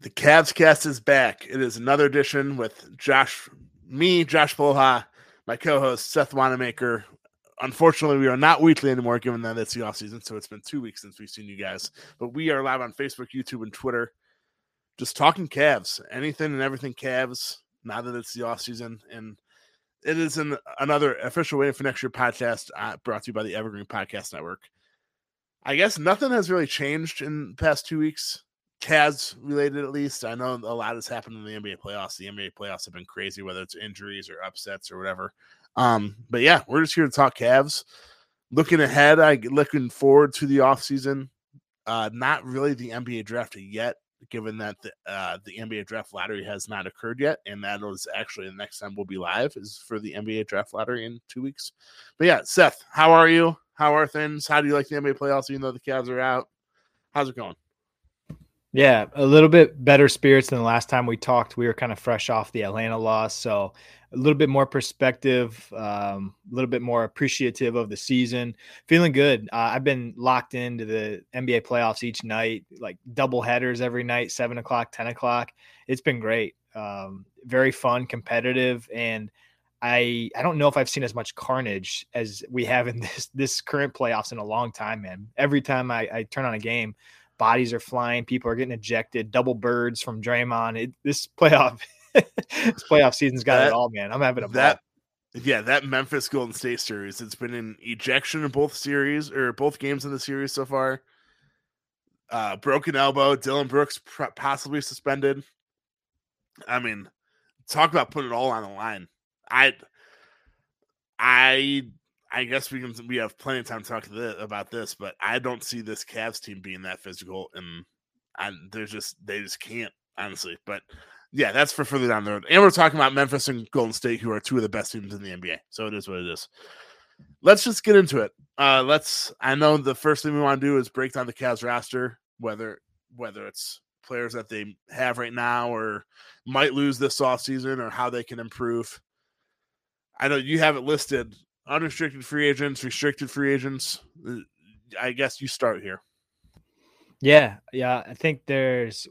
The Cavs cast is back. It is another edition with Josh, me, Josh Poloha, my co-host Seth Wannemacher. Unfortunately, we are not weekly anymore, given that it's the off season. So it's been two weeks since we've seen you guys. But we are live on Facebook, YouTube, and Twitter, just talking Cavs, anything and everything Cavs. Now that it's the off season, and it is an another official waiting for next year podcast uh, brought to you by the Evergreen Podcast Network. I guess nothing has really changed in the past two weeks. Cavs related, at least. I know a lot has happened in the NBA playoffs. The NBA playoffs have been crazy, whether it's injuries or upsets or whatever. Um, but yeah, we're just here to talk Cavs. Looking ahead, I looking forward to the offseason. Uh, not really the NBA draft yet, given that the uh, the NBA draft lottery has not occurred yet, and that is actually the next time we'll be live is for the NBA draft lottery in two weeks. But yeah, Seth, how are you? How are things? How do you like the NBA playoffs, even though the Cavs are out? How's it going? Yeah, a little bit better spirits than the last time we talked. We were kind of fresh off the Atlanta loss, so a little bit more perspective, um, a little bit more appreciative of the season. Feeling good. Uh, I've been locked into the NBA playoffs each night, like double headers every night, seven o'clock, ten o'clock. It's been great. Um, very fun, competitive, and I I don't know if I've seen as much carnage as we have in this this current playoffs in a long time, man. Every time I, I turn on a game bodies are flying, people are getting ejected, double birds from Draymond. It, this playoff, this playoff season's got that, it all, man. I'm having a that. Yeah, that Memphis Golden State series. It's been an ejection in both series or both games in the series so far. Uh, broken elbow, Dillon Brooks possibly suspended. I mean, talk about putting it all on the line. I, I I guess we can we have plenty of time to talk about this, but I don't see this Cavs team being that physical, and I, they're just they just can't honestly. But yeah, that's for further down the road. And we're talking about Memphis and Golden State, who are two of the best teams in the NBA. So it is what it is. Let's just get into it. Uh, let's. I know the first thing we want to do is break down the Cavs roster, whether whether it's players that they have right now or might lose this offseason or how they can improve. I know you have it listed unrestricted free agents, restricted free agents. Uh, I guess you start here. Yeah, yeah. I think there's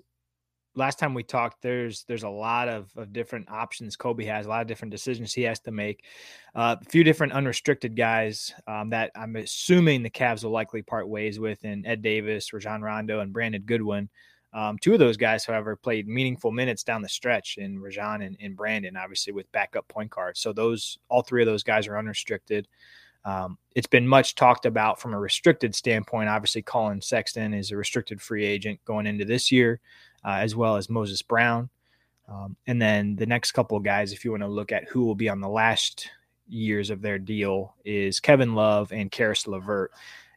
last time we talked, there's there's a lot of, of different options Koby has, a lot of different decisions he has to make. Uh, a few different unrestricted guys um, that I'm assuming the Cavs will likely part ways with, and Ed Davis, Rajon Rondo, and Brandon Goodwin. Um, two of those guys, however, played meaningful minutes down the stretch in Rajon and, and, Brandon, obviously with backup point guards. So those, all three of those guys are unrestricted. Um, it's been much talked about from a restricted standpoint. Obviously, Collin Sexton is a restricted free agent going into this year, uh, as well as Moses Brown. Um, and then the next couple of guys, if you want to look at who will be on the last years of their deal, is Kevin Love and Caris LeVert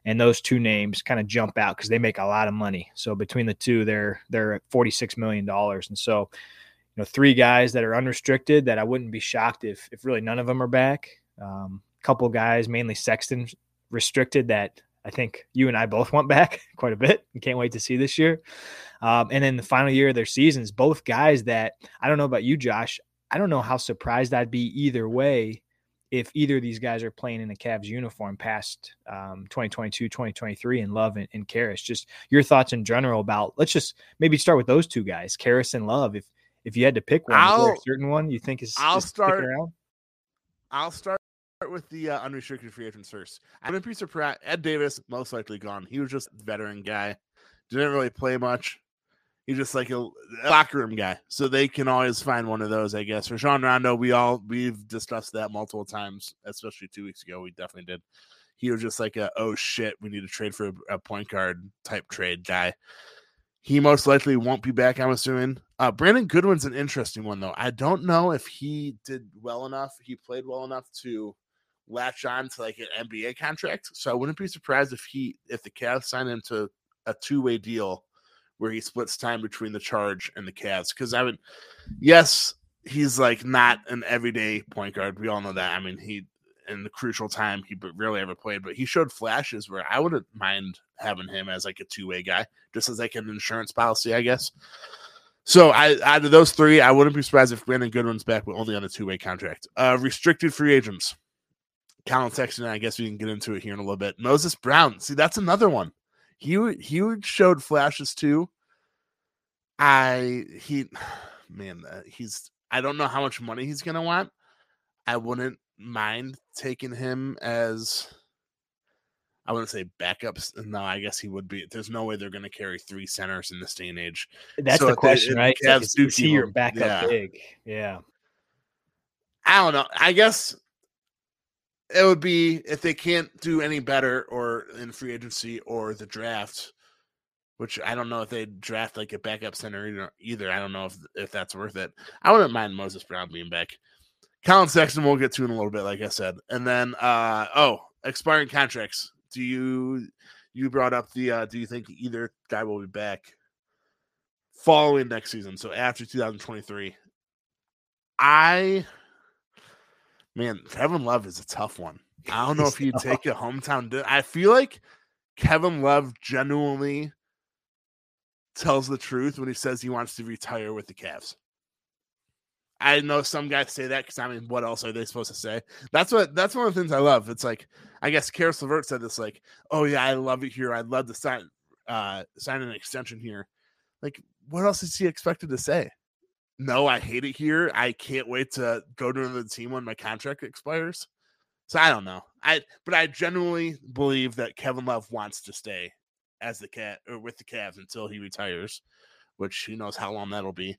and those two names kind of jump out because they make a lot of money. So between the two, they're they're at forty six million dollars, and so you know three guys that are unrestricted that I wouldn't be shocked if if really none of them are back. Um, couple guys, mainly Sexton, restricted that I think you and I both want back quite a bit. Can't wait to see this year. Um, and then the final year of their seasons, both guys that I don't know about you, Josh. I don't know how surprised I'd be either way if either of these guys are playing in a Cavs uniform past um, 2022, 2023 and Love and, and Caris. Just your thoughts in general about let's just maybe start with those two guys, Caris and Love. If if you had to pick one, a certain one you think is I'll start around? I'll start with the uh, unrestricted free agents first. I wouldn't be surprised. Ed Davis most likely gone. He was just a veteran guy, didn't really play much. He's just like a, locker room guy, so they can always find one of those, I guess. Rajon Rondo, we all we've discussed that multiple times, especially two weeks ago. We definitely did. He was just like a oh shit, we need to trade for a, a point guard type trade guy. He most likely won't be back. I'm assuming. Uh, Brandon Goodwin's an interesting one though. I don't know if he did well enough. He played well enough to latch on to like an NBA contract. So I wouldn't be surprised if he if the Cavs sign him to a two way deal where he splits time between the charge and the Cavs. Because I mean, yes, he's like not an everyday point guard. We all know that. I mean, he in the crucial time he rarely ever played, but he showed flashes where I wouldn't mind having him as like a two way guy, just as like an insurance policy, I guess. So I out of those three, I wouldn't be surprised if Brandon Goodwin's back, but only on a two way contract. Uh, restricted free agents. Collin Sexton, I guess we can get into it here in a little bit. Moses Brown, see that's another one he he showed flashes too. I he man, uh, he's I don't know how much money he's gonna want. I wouldn't mind taking him as I wouldn't say backups. No, I guess he would be. There's no way they're going to carry three centers in this day and age. That's so the question, they, right? Like, is, is he your backup yeah. big? Yeah. I don't know. I guess it would be if they can't do any better or in free agency or the draft, which I don't know if they draft like a backup center either. I don't know if if that's worth it. I wouldn't mind Moses Brown being back. Collin Sexton we'll get to in a little bit, like I said. And then uh oh, expiring contracts do you you brought up the uh, do you think either guy will be back following next season? So after 2023, I man, Kevin Love is a tough one. I don't know if he'd take a hometown. I feel like Kevin Love genuinely tells the truth when he says he wants to retire with the Cavs. I know some guys say that because I mean, what else are they supposed to say? That's what that's one of the things I love. It's like I guess Caris LeVert said this, like, "Oh yeah, I love it here. I'd love to sign uh sign an extension here." Like, what else is he expected to say? No, I hate it here. I can't wait to go to another team when my contract expires. So I don't know. I but I genuinely believe that Kevin Love wants to stay as the cat or with the Cavs until he retires, which who knows how long that'll be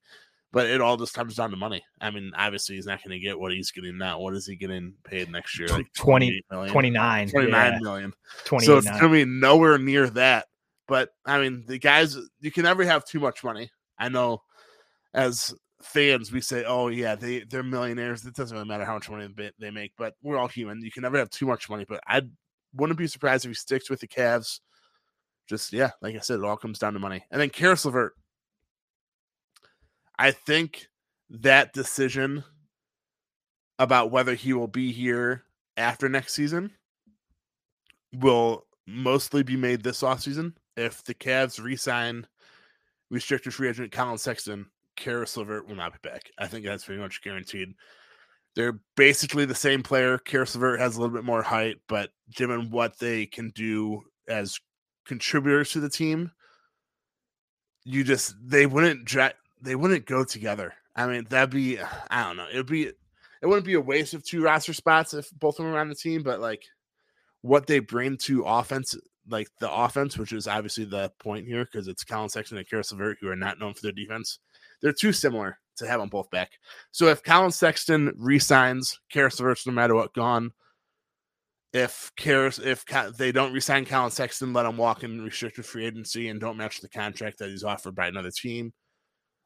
but it all just comes down to money. I mean, obviously, he's not going to get what he's getting now. What is he getting paid next year? Like 20, million? 29, 29 yeah. million. So it's going to be nowhere near that. But I mean, the guys, you can never have too much money. I know as fans, we say, oh, yeah, they, they're millionaires. It doesn't really matter how much money they make, but we're all human. You can never have too much money. But I wouldn't be surprised if he sticks with the Cavs. Just, yeah, like I said, it all comes down to money. And then Caris LeVert, I think that decision about whether he will be here after next season will mostly be made this offseason. If the Cavs re-sign restricted free agent Collin Sexton, Caris LeVert will not be back. I think that's pretty much guaranteed. They're basically the same player. Caris LeVert has a little bit more height, but given what they can do as contributors to the team, you just they wouldn't dra- they wouldn't go together. I mean, that'd be I don't know. It'd be it wouldn't be a waste of two roster spots if both of them are on the team, but like what they bring to offense, like the offense, which is obviously the point here because it's Collin Sexton and Caris LeVert who are not known for their defense. They're too similar to have them both back. So if Collin Sexton resigns, Caris LeVert's no matter what gone. If Caris, if they don't resign Collin Sexton, let him walk in restricted free agency and don't match the contract that he's offered by another team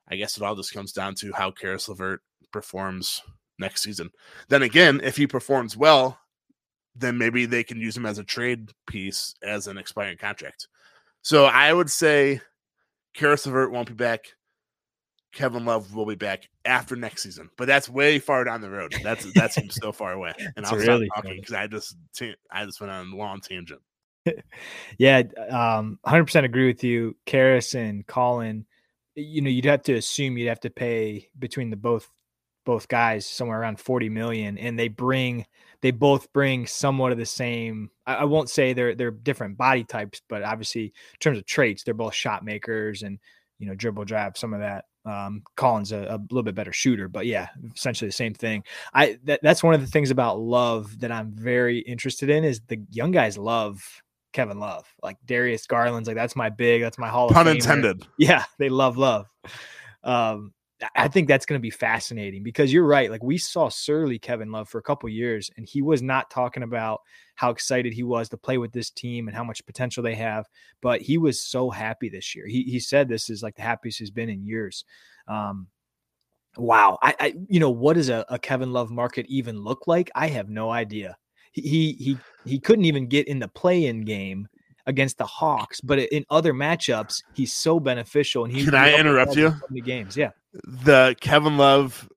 I guess it all just comes down to how Caris LeVert performs next season. Then again, if he performs well, then maybe they can use him as a trade piece as an expiring contract. So I would say Caris LeVert won't be back. Kevin Love will be back after next season, but that's way far down the road. That's that seems so far away. And I'll really stop talking because I just I just went on a long tangent. yeah, um, 100% agree with you. Caris and Collin you know, you'd have to assume you'd have to pay between the both both guys somewhere around 40 million and they bring they both bring somewhat of the same I, I, won't say they're they're different body types but obviously in terms of traits they're both shot makers and you know dribble drive some of that um Collin's a, a little bit better shooter but yeah essentially the same thing I that, that's one of the things about love that I'm very interested in is the young guys love Kevin Love. Like Darius Garland's like that's my big, that's my Hall Pun of intended. Yeah, they love love. Um, I think that's going to be fascinating because you're right. Like we saw surly Kevin Love for a couple years, and he was not talking about how excited he was to play with this team and how much potential they have. But he was so happy this year. He he said this is like the happiest he's been in years. Um, wow, I, I you know what does a, a Kevin Love market even look like? I have no idea he he he couldn't even get in the play-in game against the Hawks, but in other matchups, he's so beneficial. And he can I interrupt you? The games, yeah. The Kevin Love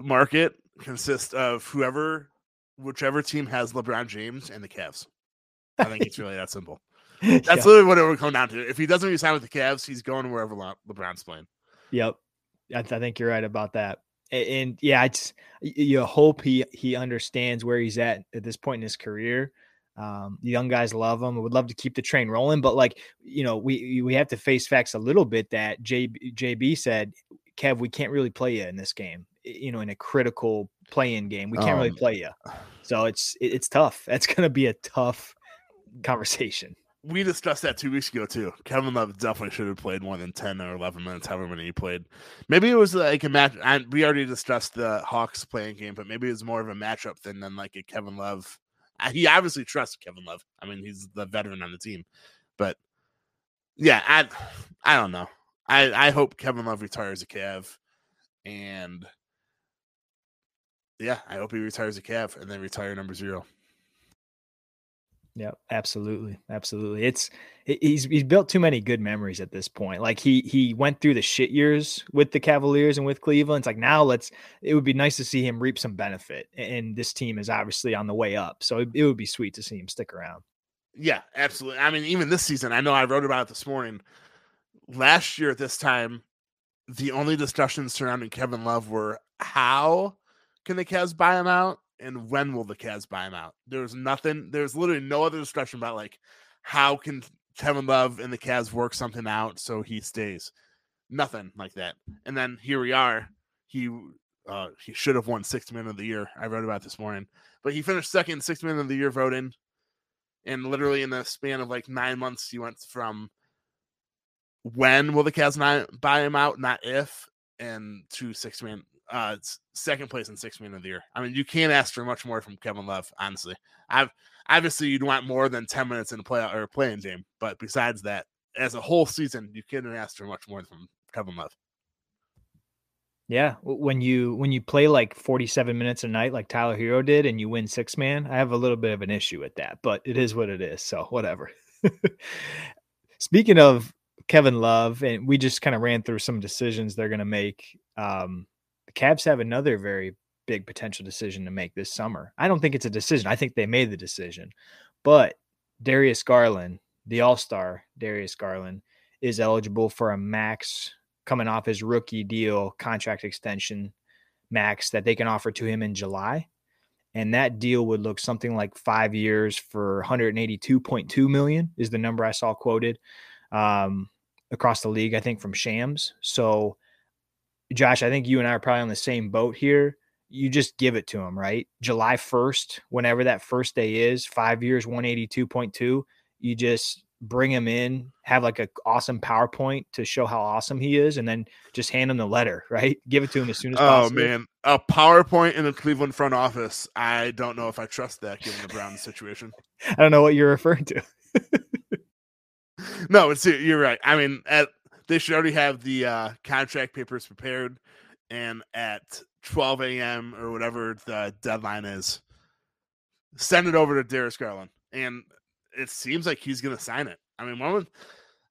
market consists of whoever, whichever team has LeBron James and the Cavs. I think it's really that simple. That's yeah. literally what it would come down to. If he doesn't resign with the Cavs, he's going wherever LeBron's playing. Yep, I, th- I think you're right about that and yeah, it's you hope he he understands where he's at at this point in his career. Um, the young guys love him. Would love to keep the train rolling, but like you know, we we have to face facts a little bit. That JB, JB said, Kev, we can't really play you in this game. You know, in a critical play-in game, we can't um, really play you. So it's it's tough. That's going to be a tough conversation. We discussed that two weeks ago too. Kevin Love definitely should have played more than ten or eleven minutes, however many he played. Maybe it was like a match. And we already discussed the Hawks play-in game, but maybe it was more of a matchup thing than like a Kevin Love Uh, he obviously trusts Kevin Love. I mean, he's the veteran on the team, but yeah, I I don't know. I I hope Kevin Love retires a Cav, and yeah, I hope he retires a Cav and then retire number zero. Yeah, absolutely, absolutely. It's he's he's built too many good memories at this point. Like he he went through the shit years with the Cavaliers and with Cleveland. It's like now let's. It would be nice to see him reap some benefit, and this team is obviously on the way up. So it, it would be sweet to see him stick around. Yeah, absolutely. I mean, even this season, I know I wrote about it this morning. Last year at this time, the only discussions surrounding Kevin Love were how can the Cavs buy him out and when will the Cavs buy him out? There's nothing. There's literally no other discussion about like how can Kevin Love and the Cavs work something out so he stays. Nothing like that. And then here we are. He uh he should have won sixth man of the year. I wrote about this morning, but he finished second sixth man of the year voting. And literally in the span of like nine months, he went from when will the Cavs not buy him out, not if, and to six man uh second place in six man of the year. I mean, you can't ask for much more from Kevin Love, honestly. I've obviously you'd want more than 10 minutes in a play or playing game, but besides that, as a whole season, you couldn't ask for much more from Kevin Love. Yeah, when you when you play like 47 minutes a night like Tyler Herro did and you win six man, I have a little bit of an issue with that, but it is what it is, so whatever. Speaking of Kevin Love, and we just kind of ran through some decisions they're going to make. Um, Cavs have another very big potential decision to make this summer. I don't think it's a decision. I think they made the decision. But Darius Garland, the All Star Darius Garland, is eligible for a max coming off his rookie deal contract extension max that they can offer to him in July. And that deal would look something like five years for 182.2 million is the number I saw quoted um, across the league, I think from Shams. So Josh, I think you and I are probably on the same boat here. You just give it to him, right? July 1st, whenever that first day is, five years, 182.2. You just bring him in, have like an awesome PowerPoint to show how awesome he is, and then just hand him the letter, right? Give it to him as soon as oh, possible. Oh, man. A PowerPoint in the Cleveland front office. I don't know if I trust that given the Browns situation. I don't know what you're referring to. no, it's you're right. I mean, at they should already have the uh, contract papers prepared, and at 12 a.m. or whatever the deadline is, send it over to Darius Garland, and it seems like he's going to sign it. I mean, when was,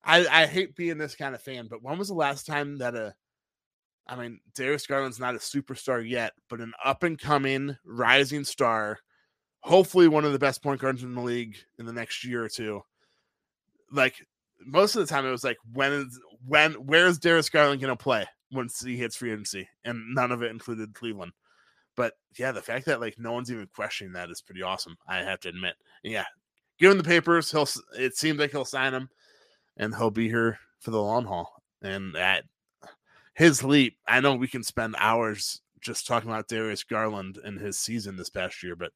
I I hate being this kind of fan, but when was the last time that a I mean, Darius Garland's not a superstar yet, but an up and coming rising star, hopefully one of the best point guards in the league in the next year or two. Like most of the time, it was like when is when where's Darius Garland going to play once he hits free agency, and none of it included Cleveland. But yeah, the fact that like no one's even questioning that is pretty awesome. I have to admit. Yeah, give him the papers. He'll. It seems like he'll sign them, and he'll be here for the long haul. And that his leap. I know we can spend hours just talking about Darius Garland and his season this past year, but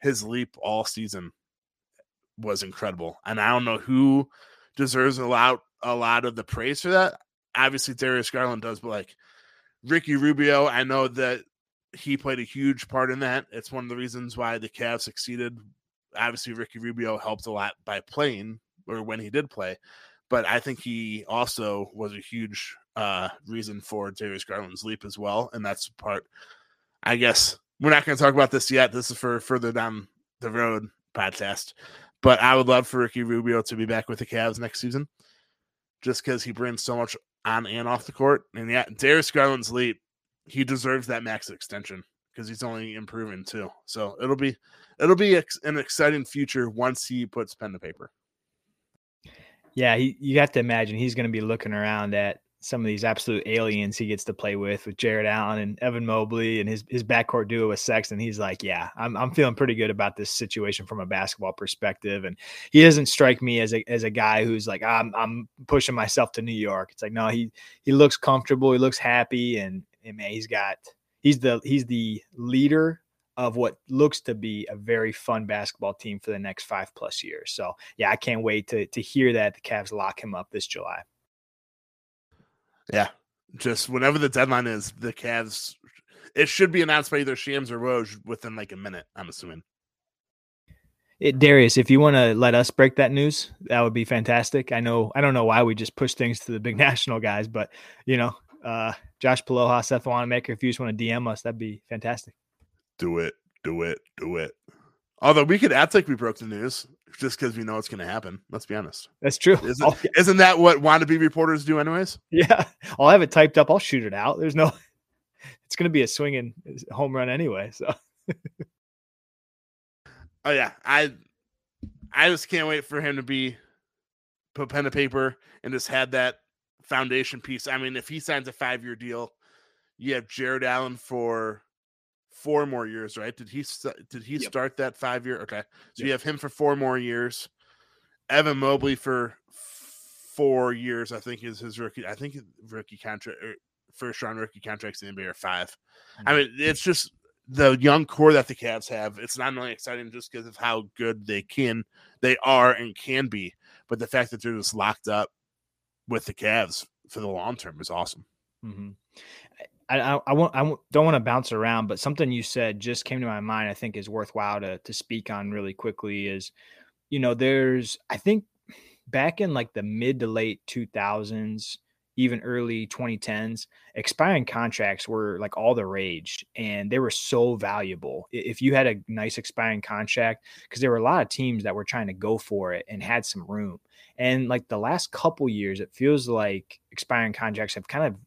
his leap all season was incredible. And I don't know who deserves a lot a lot of the praise for that. Obviously, Darius Garland does, but like Ricky Rubio, I know that he played a huge part in that. It's one of the reasons why the Cavs succeeded. Obviously, Ricky Rubio helped a lot by playing or when he did play, but I think he also was a huge uh, reason for Darius Garland's leap as well. And that's part, I guess, we're not going to talk about this yet. This is for further down the road podcast. But I would love for Ricky Rubio to be back with the Cavs next season just because he brings so much on and off the court. And yeah, Darius Garland's leap, he deserves that max extension because he's only improving too. So it'll be it'll be an exciting future once he puts pen to paper. Yeah, he, you have to imagine he's going to be looking around at some of these absolute aliens he gets to play with with Jarrett Allen and Evan Mobley and his his backcourt duo with Sexton. He's like, yeah, I'm I'm feeling pretty good about this situation from a basketball perspective. And he doesn't strike me as a as a guy who's like, I'm I'm pushing myself to New York. It's like, no, he he looks comfortable, he looks happy, and, and man, he's got he's the he's the leader of what looks to be a very fun basketball team for the next five plus years. So yeah, I can't wait to to hear that the Cavs lock him up this July. Yeah. Just whenever the deadline is, the Cavs it should be announced by either Shams or Woj within like a minute, I'm assuming. It, Darius, if you want to let us break that news, that would be fantastic. I know I don't know why we just push things to the big national guys, but you know, uh, Josh Poloha, Seth Wannemacher, if you just want to DM us, that'd be fantastic. Do it, do it, do it. Although we could act like we broke the news just because we know it's going to happen. Let's be honest. That's true. Isn't, isn't that what wannabe reporters do, anyways? Yeah, I'll have it typed up. I'll shoot it out. There's no. It's going to be a swinging uh, home run anyway. So. oh yeah, I, I just can't wait for him to be, put pen to paper and just had that foundation piece. I mean, if he signs a five year deal, you have Jarrett Allen for four more years, right? Did he did he yep. start that five year? Okay, so yep. you have him for four more years. Evan Mobley for four years, I think is his rookie. I think rookie contract, er, first round rookie contracts in the NBA are 5 mm-hmm. I mean, it's just the young core that the Cavs have. It's not only exciting just because of how good they can, they are and can be, but the fact that they're just locked up with the Cavs for the long term is awesome. Mm-hmm. I, I, won't, I don't want to bounce around, but something you said just came to my mind. I think is worthwhile to to speak on really quickly. Is you know, there's I think back in like the mid to late 2000s, even early 2010s, expiring contracts were like all the rage, and they were so valuable. If you had a nice expiring contract, because there were a lot of teams that were trying to go for it and had some room. And like the last couple years, it feels like expiring contracts have kind of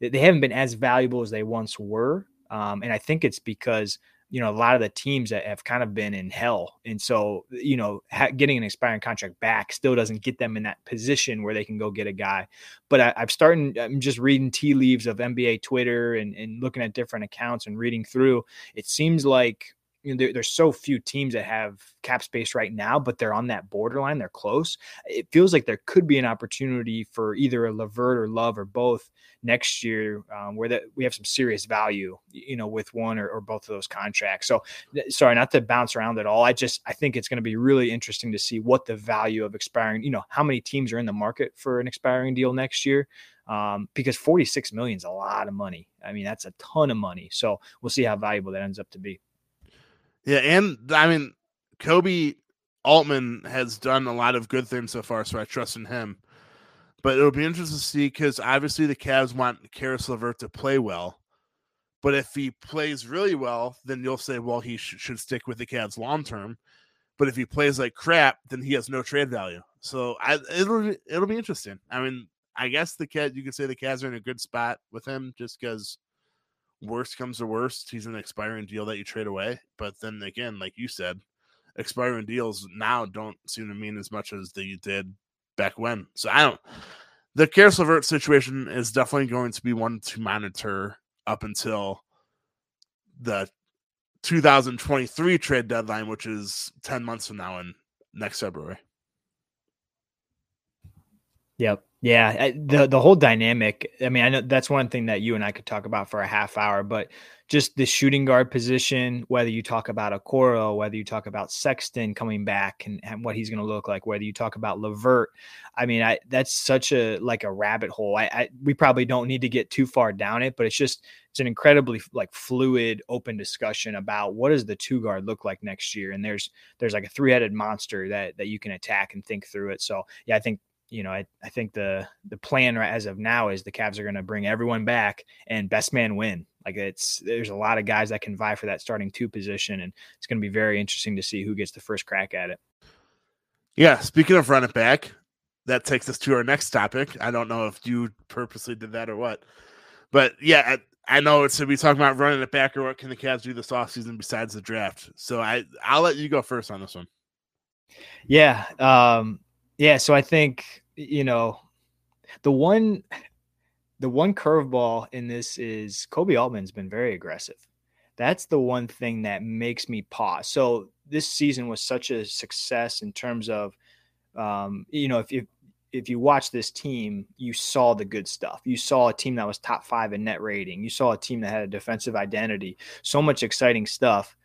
they haven't been as valuable as they once were. Um, and I think it's because you know a lot of the teams that have kind of been in hell, and so you know ha- getting an expiring contract back still doesn't get them in that position where they can go get a guy. But I, I've started. I'm just reading tea leaves of NBA Twitter and, and looking at different accounts and reading through. It seems like you know, there, there's so few teams that have cap space right now, but they're on that borderline. They're close. It feels like there could be an opportunity for either a LeVert or Love or both next year, um, where that we have some serious value, you know, with one or, or both of those contracts. So, sorry, not to bounce around at all. I just I think it's going to be really interesting to see what the value of expiring. You know, how many teams are in the market for an expiring deal next year um, because 46 million is a lot of money. I mean, that's a ton of money. So we'll see how valuable that ends up to be. Yeah, and I mean, Koby Altman has done a lot of good things so far, so I trust in him. But it'll be interesting to see because obviously the Cavs want Caris LeVert to play well. But if he plays really well, then you'll say, well, he sh- should stick with the Cavs long term. But if he plays like crap, then he has no trade value. So I, it'll it'll be interesting. I mean, I guess the cat you could say the Cavs are in a good spot with him just because worst comes to worst, he's an expiring deal that you trade away. But then again, like you said, expiring deals now don't seem to mean as much as they did back when. So I don't. The Caris LeVert situation is definitely going to be one to monitor up until the 2023 trade deadline, which is 10 months from now in next February. Yep. Yeah, the the whole dynamic. I mean, I know that's one thing that you and I could talk about for a half hour, but just the shooting guard position, whether you talk about Okoro, whether you talk about Sexton coming back and, and what he's going to look like, whether you talk about LeVert, I mean, I that's such a like a rabbit hole. I, I we probably don't need to get too far down it, but it's just it's an incredibly like fluid, open discussion about what does the two guard look like next year, and there's there's like a three headed monster that that you can attack and think through it. So yeah, I think you know, I, I think the the plan as of now is the Cavs are going to bring everyone back and best man win. Like it's there's a lot of guys that can vie for that starting two position, and it's going to be very interesting to see who gets the first crack at it. Yeah, speaking of running it back, that takes us to our next topic. I don't know if you purposely did that or what, but yeah, I, I know it's to be talking about running it back or what can the Cavs do this offseason besides the draft. So I I'll let you go first on this one. Yeah, um, yeah, so I think you know the one the one curveball in this is Koby Altman's been very aggressive. That's the one thing that makes me pause. So this season was such a success in terms of, um, you know, if you if you watch this team, you saw the good stuff. You saw a team that was top five in net rating. You saw a team that had a defensive identity. So much exciting stuff.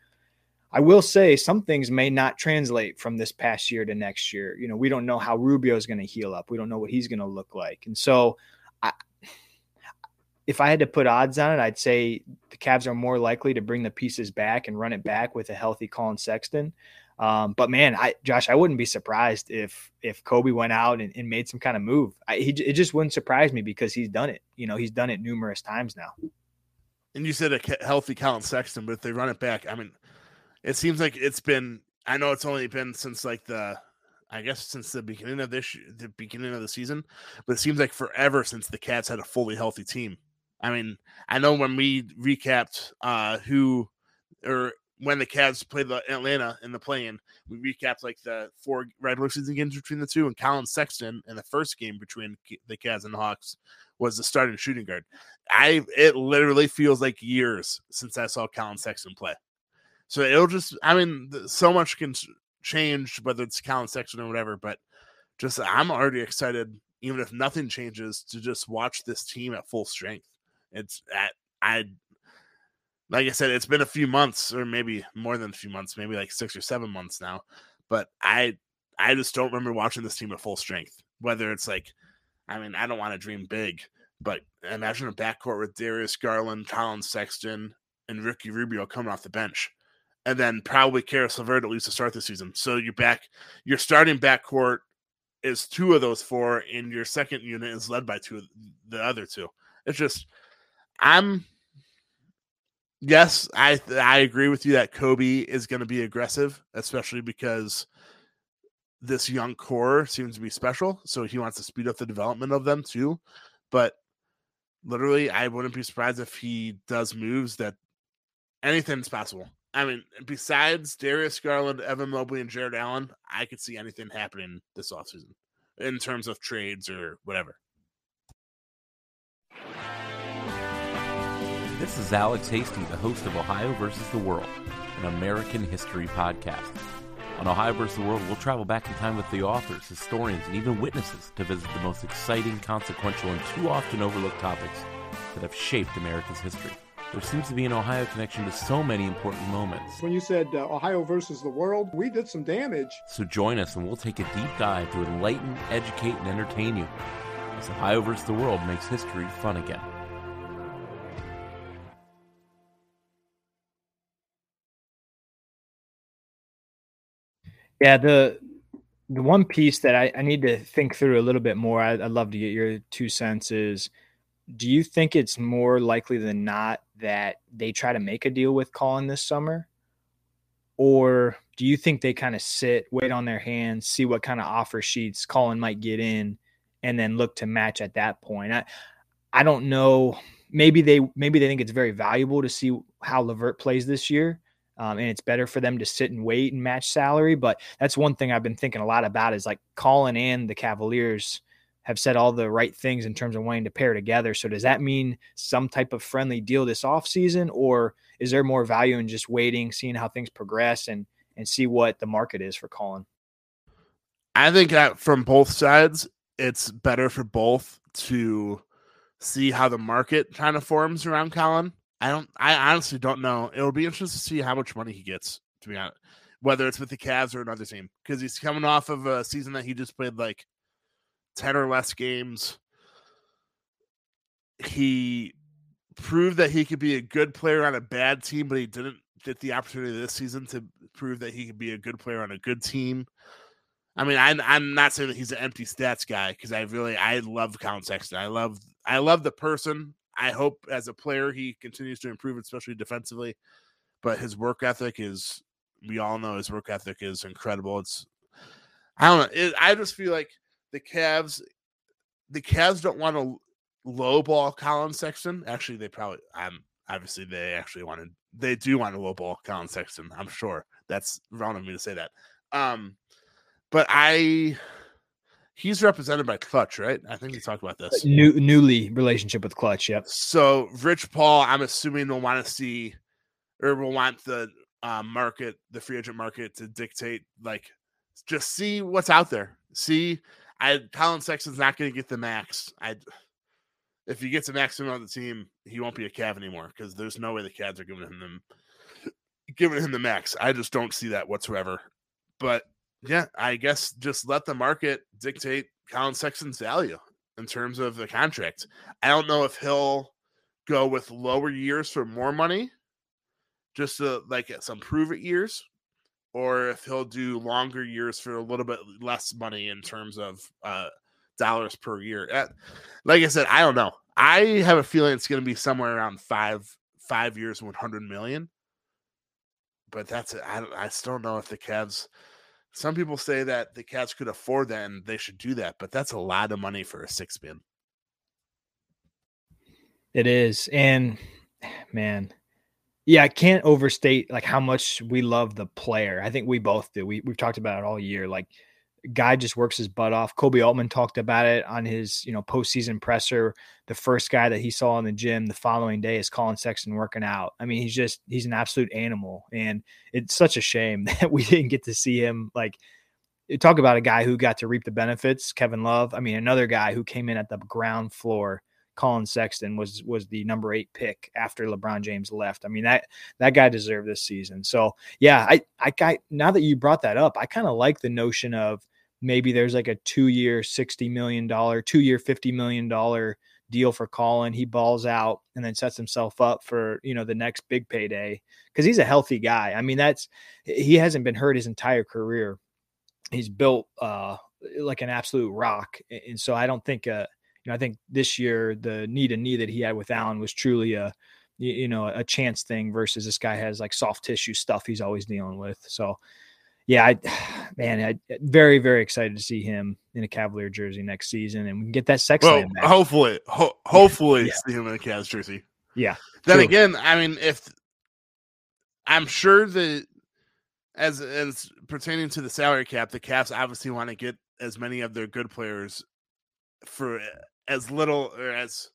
I will say some things may not translate from this past year to next year. You know, we don't know how Rubio is going to heal up. We don't know what he's going to look like. And so, I, if I had to put odds on it, I'd say the Cavs are more likely to bring the pieces back and run it back with a healthy Collin Sexton. Um, but man, I Josh, I wouldn't be surprised if if Koby went out and, and made some kind of move. I, he, it just wouldn't surprise me because he's done it. You know, he's done it numerous times now. And you said a healthy Collin Sexton, but if they run it back, I mean, it seems like it's been. I know it's only been since like the, I guess since the beginning of this, the beginning of the season, but it seems like forever since the Cats had a fully healthy team. I mean, I know when we recapped uh who or when the Cavs played the Atlanta in the play-in, we recapped like the four regular season games between the two, and Collin Sexton in the first game between the Cavs and the Hawks was the starting shooting guard. I it literally feels like years since I saw Collin Sexton play. So it'll just, I mean, so much can change whether it's Collin Sexton or whatever, but just I'm already excited, even if nothing changes, to just watch this team at full strength. It's at I like I said, it's been a few months, or maybe more than a few months, maybe like six or seven months now. But I, I just don't remember watching this team at full strength. Whether it's like, I mean, I don't want to dream big, but imagine a backcourt with Darius Garland, Collin Sexton, and Ricky Rubio coming off the bench, and then probably Caris LeVert at least to start the season. So you're back, your starting backcourt is two of those four, and your second unit is led by two of the other two. It's just, I'm yes, I I agree with you that Koby is going to be aggressive, especially because this young core seems to be special. So he wants to speed up the development of them too. But literally, I wouldn't be surprised if he does moves that anything's possible. I mean, besides Darius Garland, Evan Mobley, and Jarrett Allen, I could see anything happening this offseason in terms of trades or whatever. This is Alex Hasty, the host of Ohio versus the World, an American history podcast. On Ohio versus the World, we'll travel back in time with the authors, historians, and even witnesses to visit the most exciting, consequential, and too often overlooked topics that have shaped America's history. There seems to be an Ohio connection to so many important moments. When you said uh, Ohio versus the world, we did some damage. So join us and we'll take a deep dive to enlighten, educate, and entertain you as Ohio versus the world makes history fun again. Yeah, the the one piece that I, I need to think through a little bit more, I, would love to get your two cents is do you think it's more likely than not that they try to make a deal with Collin this summer? Or do you think they kind of sit, wait on their hands, see what kind of offer sheets Collin might get in, and then look to match at that point? I I don't know. Maybe they maybe they think it's very valuable to see how LeVert plays this year um, and it's better for them to sit and wait and match salary. But that's one thing I've been thinking a lot about is like Collin and the Cavaliers have said all the right things in terms of wanting to pair together. So does that mean some type of friendly deal this offseason or is there more value in just waiting, seeing how things progress and and see what the market is for Collin? I think that from both sides, it's better for both to see how the market kind of forms around Collin. I don't. I honestly don't know. It'll be interesting to see how much money he gets. To be honest, whether it's with the Cavs or another team, because he's coming off of a season that he just played like ten or less games. He proved that he could be a good player on a bad team, but he didn't get the opportunity this season to prove that he could be a good player on a good team. I mean, I'm I'm not saying that he's an empty stats guy because I really I love Collin Sexton. I love I love the person. I hope as a player he continues to improve, especially defensively. But his work ethic is, we all know his work ethic is incredible. It's, I don't know. It, I just feel like the Cavs, the Cavs don't want to lowball Collin Sexton. Actually, they probably, I'm obviously they actually wanted, they do want to lowball Collin Sexton. I'm sure that's wrong of me to say that. Um, but I, he's represented by Clutch, right? I think we talked about this. New newly relationship with Clutch. Yep. So Rich Paul, I'm assuming will want to see or will want the uh, market, the free agent market, to dictate like just see what's out there. See, I Collin Sexton's not going to get the max. I if he gets a maximum on the team, he won't be a Cav anymore because there's no way the Cavs are giving him them giving him the max. I just don't see that whatsoever. But yeah, I guess just let the market dictate Collin Sexton's value in terms of the contract. I don't know if he'll go with lower years for more money, just to like some prove it years, or if he'll do longer years for a little bit less money in terms of uh, dollars per year. Uh, like I said, I don't know. I have a feeling it's going to be somewhere around five five years, one hundred million. But that's it. I I still don't know if the Cavs. Some people say that the Cavs could afford that and they should do that, but that's a lot of money for a six man. It is, and man, yeah, I can't overstate like how much we love the player. I think we both do. We we've talked about it all year. Like guy just works his butt off. Koby Altman talked about it on his, you know, postseason presser. The first guy that he saw in the gym the following day is Collin Sexton working out. I mean, he's just he's an absolute animal, and it's such a shame that we didn't get to see him. Like, talk about a guy who got to reap the benefits. Kevin Love. I mean, another guy who came in at the ground floor. Collin Sexton was was the number eight pick after LeBron James left. I mean that that guy deserved this season. So yeah, I I, I now that you brought that up, I kind of like the notion of maybe there's like a two year, sixty million dollar, two year $50 million deal for Collin. He balls out and then sets himself up for, you know, the next big payday because he's a healthy guy. I mean, that's, he hasn't been hurt his entire career. He's built uh, like an absolute rock. And so I don't think, uh, you know, I think this year the knee to knee that he had with Allen was truly a, you know, a chance thing versus this guy has like soft tissue stuff he's always dealing with. So, yeah, I, man, I uh, very very excited to see him in a Cavalier jersey next season, and we can get that sex. Well, hopefully, ho- hopefully, yeah. see him in a Cavs jersey. Yeah. Then true. again, I mean, if I'm sure that as as pertaining to the salary cap, the Cavs obviously want to get as many of their good players for as little or as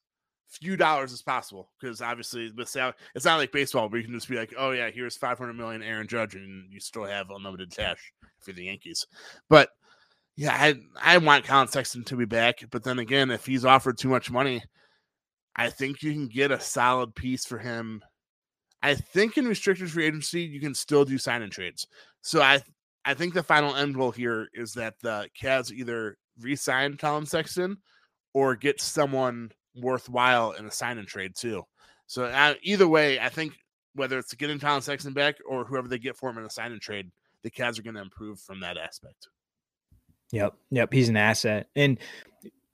few dollars as possible because obviously with salary, it's not like baseball where you can just be like, oh yeah, here's 500 million Aaron Judge and you still have unlimited cash for the Yankees. But yeah, I I want Collin Sexton to be back, but then again, if he's offered too much money, I think you can get a solid piece for him. I think in restricted free agency you can still do sign and trades. So I I think the final end goal here is that the Cavs either re-sign Collin Sexton or get someone worthwhile in a sign and trade too. So uh, either way, I think whether it's getting Collin Sexton back or whoever they get for him in a sign and trade, the Cavs are going to improve from that aspect. Yep, yep, he's an asset, and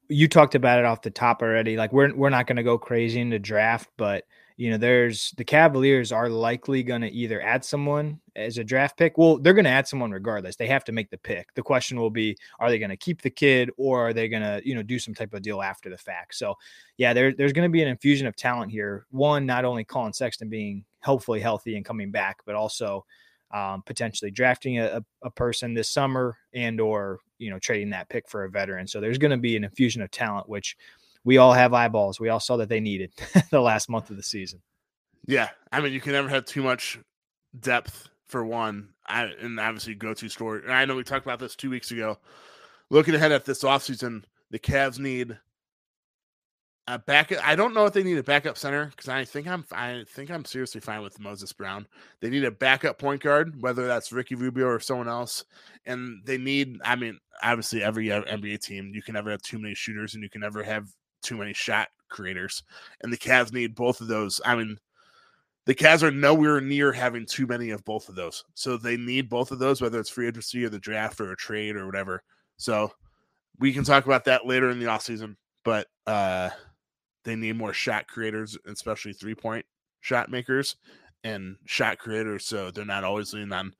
you talked about it off the top already. Like we're we're not going to go crazy in the draft, but you know, there's the Cavaliers are likely going to either add someone as a draft pick. Well, they're going to add someone regardless. They have to make the pick. The question will be, are they going to keep the kid or are they going to, you know, do some type of deal after the fact? So, yeah, there, there's going to be an infusion of talent here. One, not only Collin Sexton being hopefully healthy and coming back, but also um, potentially drafting a, a person this summer and or, you know, trading that pick for a veteran. So there's going to be an infusion of talent, which – we all have eyeballs. We all saw that they needed the last month of the season. Yeah, I mean, you can never have too much depth for one, I, and obviously go to story. I know we talked about this two weeks ago. Looking ahead at this offseason, the Cavs need a backup. I don't know if they need a backup center because I think I'm I think I'm seriously fine with Moses Brown. They need a backup point guard, whether that's Ricky Rubio or someone else, and they need. I mean, obviously, every uh, NBA team you can never have too many shooters, and you can never have too many shot creators, and the Cavs need both of those. I mean, the Cavs are nowhere near having too many of both of those, so they need both of those, whether it's free agency or the draft or a trade or whatever. So we can talk about that later in the offseason, but uh, they need more shot creators, especially three point shot makers and shot creators, so they're not always leaning on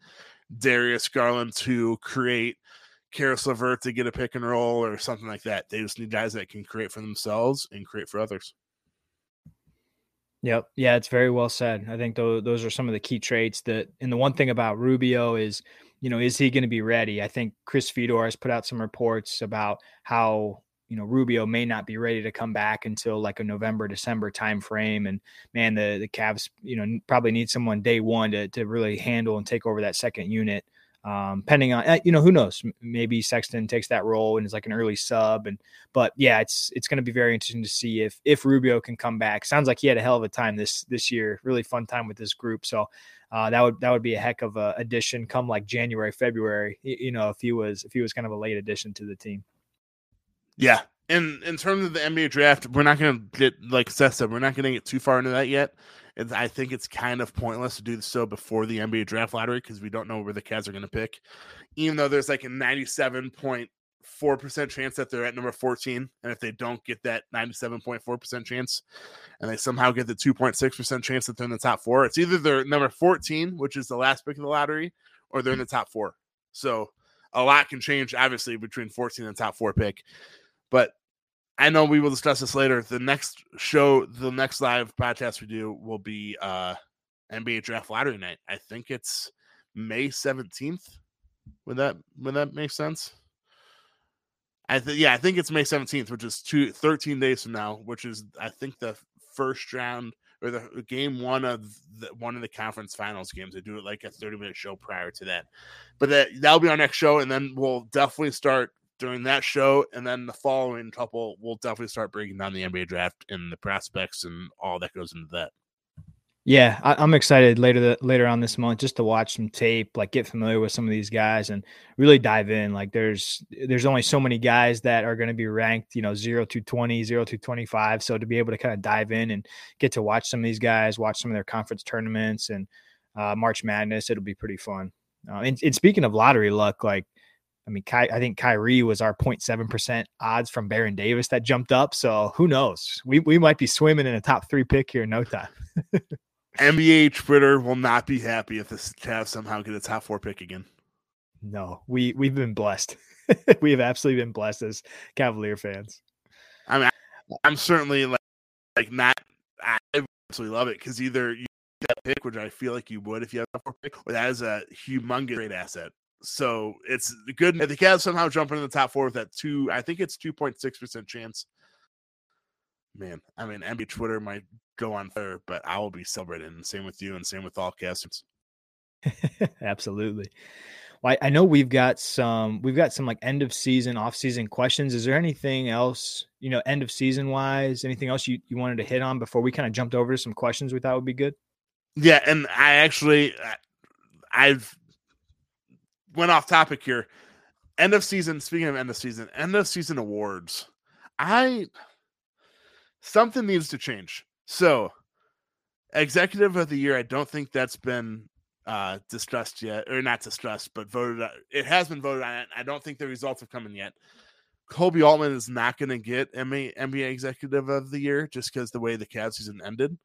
Darius Garland to create Caris LeVert to get a pick and roll or something like that. They just need guys that can create for themselves and create for others. Yep. Yeah, it's very well said. I think those, those are some of the key traits that, and the one thing about Rubio is you know, is he going to be ready? I think Chris Fedor has put out some reports about how you know Rubio may not be ready to come back until like a November December time frame and man the the Cavs you know probably need someone day one to to really handle and take over that second unit um depending on eh, you know who knows maybe Sexton takes that role and is like an early sub and but yeah it's it's going to be very interesting to see if if Rubio can come back sounds like he had a hell of a time this this year really fun time with this group so uh, that would that would be a heck of a addition come like January February you know if he was if he was kind of a late addition to the team yeah. In in terms of the NBA draft, we're not going to get like Seth said, we're not going to get too far into that yet. And I think it's kind of pointless to do so before the NBA draft lottery because we don't know where the Cavs are going to pick. Even though there's like a 97.4% chance that they're at number 14. And if they don't get that 97.4% chance and they somehow get the 2.6% chance that they're in the top four, it's either they're number 14, which is the last pick of the lottery, or they're in the top four. So a lot can change, obviously, between 14 and top four pick. But I know we will discuss this later. The next show, the next live podcast we do will be uh NBA draft lottery night. I think it's May 17th. Would that would that make sense? I think yeah, I think it's May 17th, which is two 13 days from now, which is I think the first round or the game one of the, one of the conference finals games. They do it like a 30 minute show prior to that. But that that'll be our next show, and then we'll definitely start during that show, and then the following couple, we'll definitely start breaking down the NBA draft and the prospects and all that goes into that. Yeah, I, am excited later the, later on this month just to watch some tape, like get familiar with some of these guys and really dive in. Like there's there's only so many guys that are going to be ranked, you know, zero to 20, zero to 25. So to be able to kind of dive in and get to watch some of these guys, watch some of their conference tournaments and uh, March Madness, it'll be pretty fun. Uh, and, and speaking of lottery luck, like I mean, Ky, I think Kyrie was our 0.7% odds from Baron Davis that jumped up. So who knows? We, we might be swimming in a top three pick here in no time. NBA Twitter will not be happy if the Cavs somehow get a top four pick again. No, we we've been blessed. we have absolutely been blessed as Cavalier fans. I mean, I'm certainly like like not. I absolutely love it because either you that pick, which I feel like you would if you have a four pick, or that is a humongous great asset. So it's good if the Cavs somehow jump into the top four with that two. I think it's two point six percent chance man, I mean, NBA Twitter might go on fire, but I will be celebrating. Same with you, and same with all casters. Absolutely. Well, I, I know we've got some, we've got some like end of season, off season questions. Is there anything else, you know, end of season wise, anything else you, you wanted to hit on before we kind of jumped over to some questions we thought would be good? Yeah, and I actually, I've went off topic here. End of season. Speaking of end of season, end of season awards. I something needs to change. So, executive of the year, I don't think that's been uh discussed yet, or not discussed, but voted. It has been voted on. I don't think the results have come in yet. Koby Altman is not going to get NBA Executive of the Year just because the way the Cavs season ended.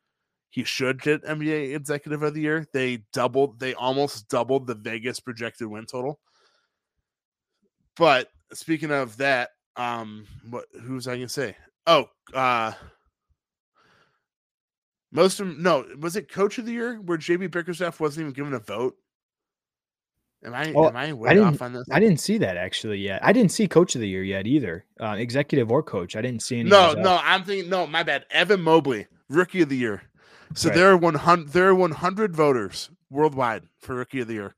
He should get NBA Executive of the Year. They doubled, they almost doubled the Vegas projected win total. But speaking of that, um, what who was I gonna say? Oh, uh most of no, was it coach of the year where JB Bickerstaff wasn't even given a vote? Am I oh, am I way I off on this? I didn't see that actually yet. I didn't see coach of the year yet either. Uh, executive or coach. I didn't see any. No, no, I'm thinking no, my bad. Evan Mobley, rookie of the year. So right. there are 100 there are 100 voters worldwide for rookie of the year.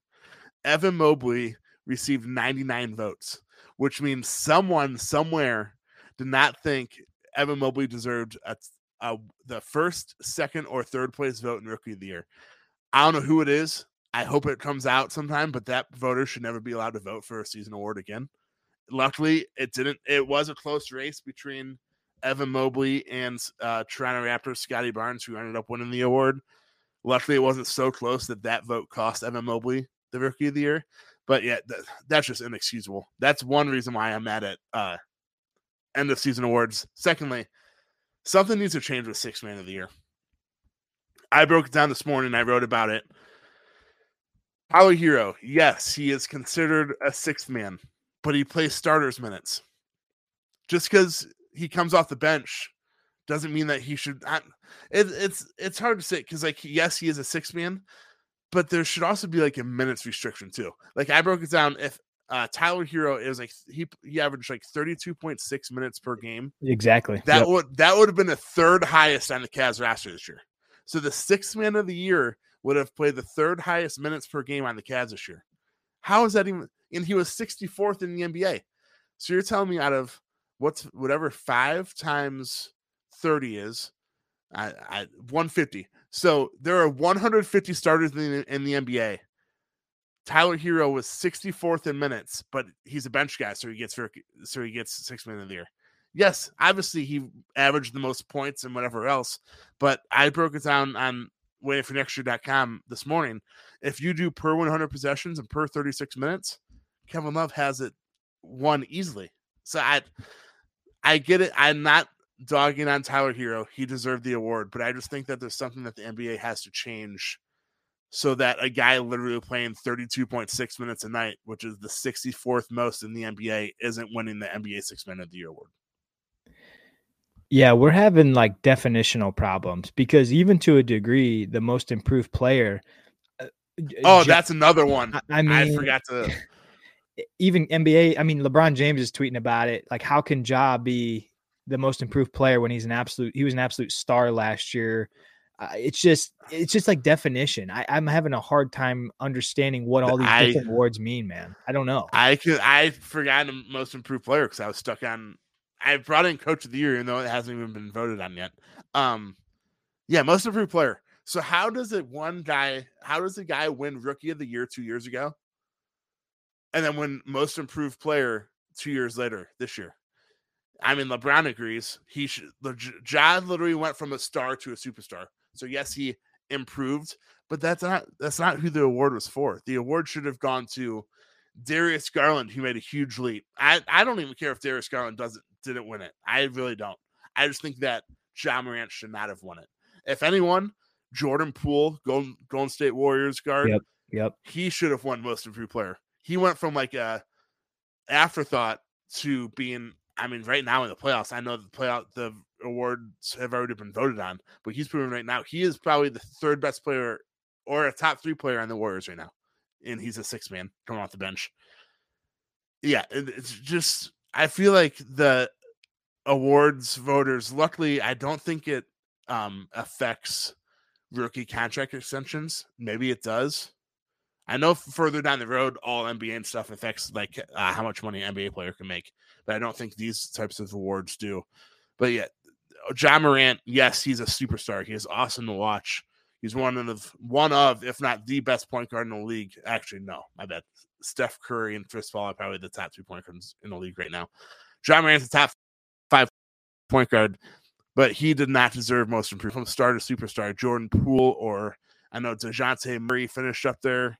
Evan Mobley received 99 votes, which means someone somewhere did not think Evan Mobley deserved a, a, the first, second, or third place vote in Rookie of the Year. I don't know who it is. I hope it comes out sometime, but that voter should never be allowed to vote for a season award again. Luckily, it didn't. It was a close race between Evan Mobley and uh, Toronto Raptors Scottie Barnes, who ended up winning the award. Luckily, it wasn't so close that that vote cost Evan Mobley the Rookie of the Year. But yeah, th- that's just inexcusable. That's one reason why I'm mad at uh, end of season awards. Secondly, something needs to change with six man of the year. I broke it down this morning. I wrote about it. Tyler Herro, yes, he is considered a sixth man, but he plays starters minutes. Just because he comes off the bench doesn't mean that he should. it, it's it's hard to say because like yes, he is a six man, but there should also be like a minutes restriction too. Like I broke it down. If uh, Tyler Herro is like he he averaged like thirty two point six minutes per game. Exactly. That Yep. would that would have been the third highest on the Cavs roster this year. So the sixth man of the year would have played the third highest minutes per game on the Cavs this year. How is that even? And he was sixty fourth in the NBA. So you're telling me out of what's whatever five times thirty is, I, I one fifty. So there are one hundred fifty starters in the, in the NBA. Tyler Herro was 64th in minutes, but he's a bench guy, so he gets so he gets six minutes of the year. Yes, obviously he averaged the most points and whatever else, but I broke it down on waitingfornextyear.com this morning. If you do per 100 possessions and per 36 minutes, Kevin Love has it won easily. So I I get it. I'm not dogging on Tyler Herro. He deserved the award, but I just think that there's something that the NBA has to change so that a guy literally playing 32.6 minutes a night, which is the 64th most in the NBA, isn't winning the NBA Six Man of the Year award. Yeah, we're having like definitional problems because even to a degree, the most improved player. uh, Oh, that's another one. I- I I, forgot to. even NBA. I mean, LeBron James is tweeting about it. Like, how can Ja be the most improved player when he's an absolute? He was an absolute star last year. Uh, it's just, it's just like definition. I, I'm having a hard time understanding what all these I- different awards mean, man. I don't know. I could. I forgot the most improved player because I was stuck on. I brought in Coach of the Year, even though it hasn't even been voted on yet. Um, yeah, most improved player. So how does it one guy? How does a guy win Rookie of the Year two years ago, and then when Most Improved Player two years later this year? I mean, LeBron agrees. He should. The John literally went from a star to a superstar. So yes, he improved, but that's not that's not who the award was for. The award should have gone to Darius Garland, who made a huge leap. I, I don't even care if Darius Garland doesn't didn't win it. I really don't. I just think that Ja Morant should not have won it. If anyone, Jordan Poole, Golden, Golden State Warriors guard, Yep. Yep. he should have won most improved player. He went from like a afterthought to being. I mean, right now in the playoffs, I know the playoff the awards have already been voted on, but he's proven right now he is probably the third best player or a top three player on the Warriors right now, and he's a six man coming off the bench. Yeah, it's just I feel like the awards voters. Luckily, I don't think it um affects rookie contract extensions. Maybe it does. I know further down the road, all NBA and stuff affects like uh, how much money an NBA player can make, but I don't think these types of awards do. But yeah, Ja Morant, yes, he's a superstar. He is awesome to watch. He's one of one of, if not the best point guard in the league. Actually, no, my bad. Steph Curry and Chris Paul are probably the top two point guards in the league right now. Ja Morant's the top five point guard, but he did not deserve most improved from star to superstar. Jordan Poole or I know Dejounte Murray finished up there.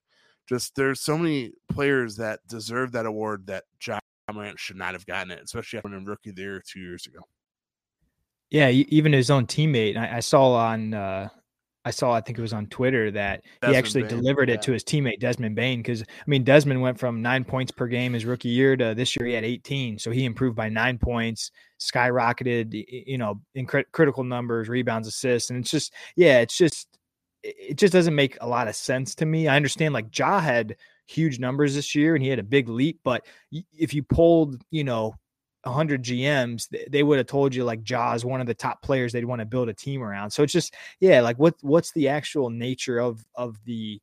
Just there's so many players that deserve that award that Ja Morant should not have gotten it, especially after winning rookie of the year two years ago. Yeah, even his own teammate. I, I saw on, uh, I saw, I think it was on Twitter that he actually Bane, delivered it yeah. to his teammate Desmond Bane. Because I mean, Desmond went from nine points per game his rookie year to this year he had 18, so he improved by nine points, skyrocketed. You know, in crit- critical numbers, rebounds, assists, and it's just, yeah, it's just, it just doesn't make a lot of sense to me. I understand like Ja had huge numbers this year and he had a big leap, but if you pulled, you know, 100 GMs, they would have told you like Ja is one of the top players they'd want to build a team around. So it's just, yeah, like what what's the actual nature of of the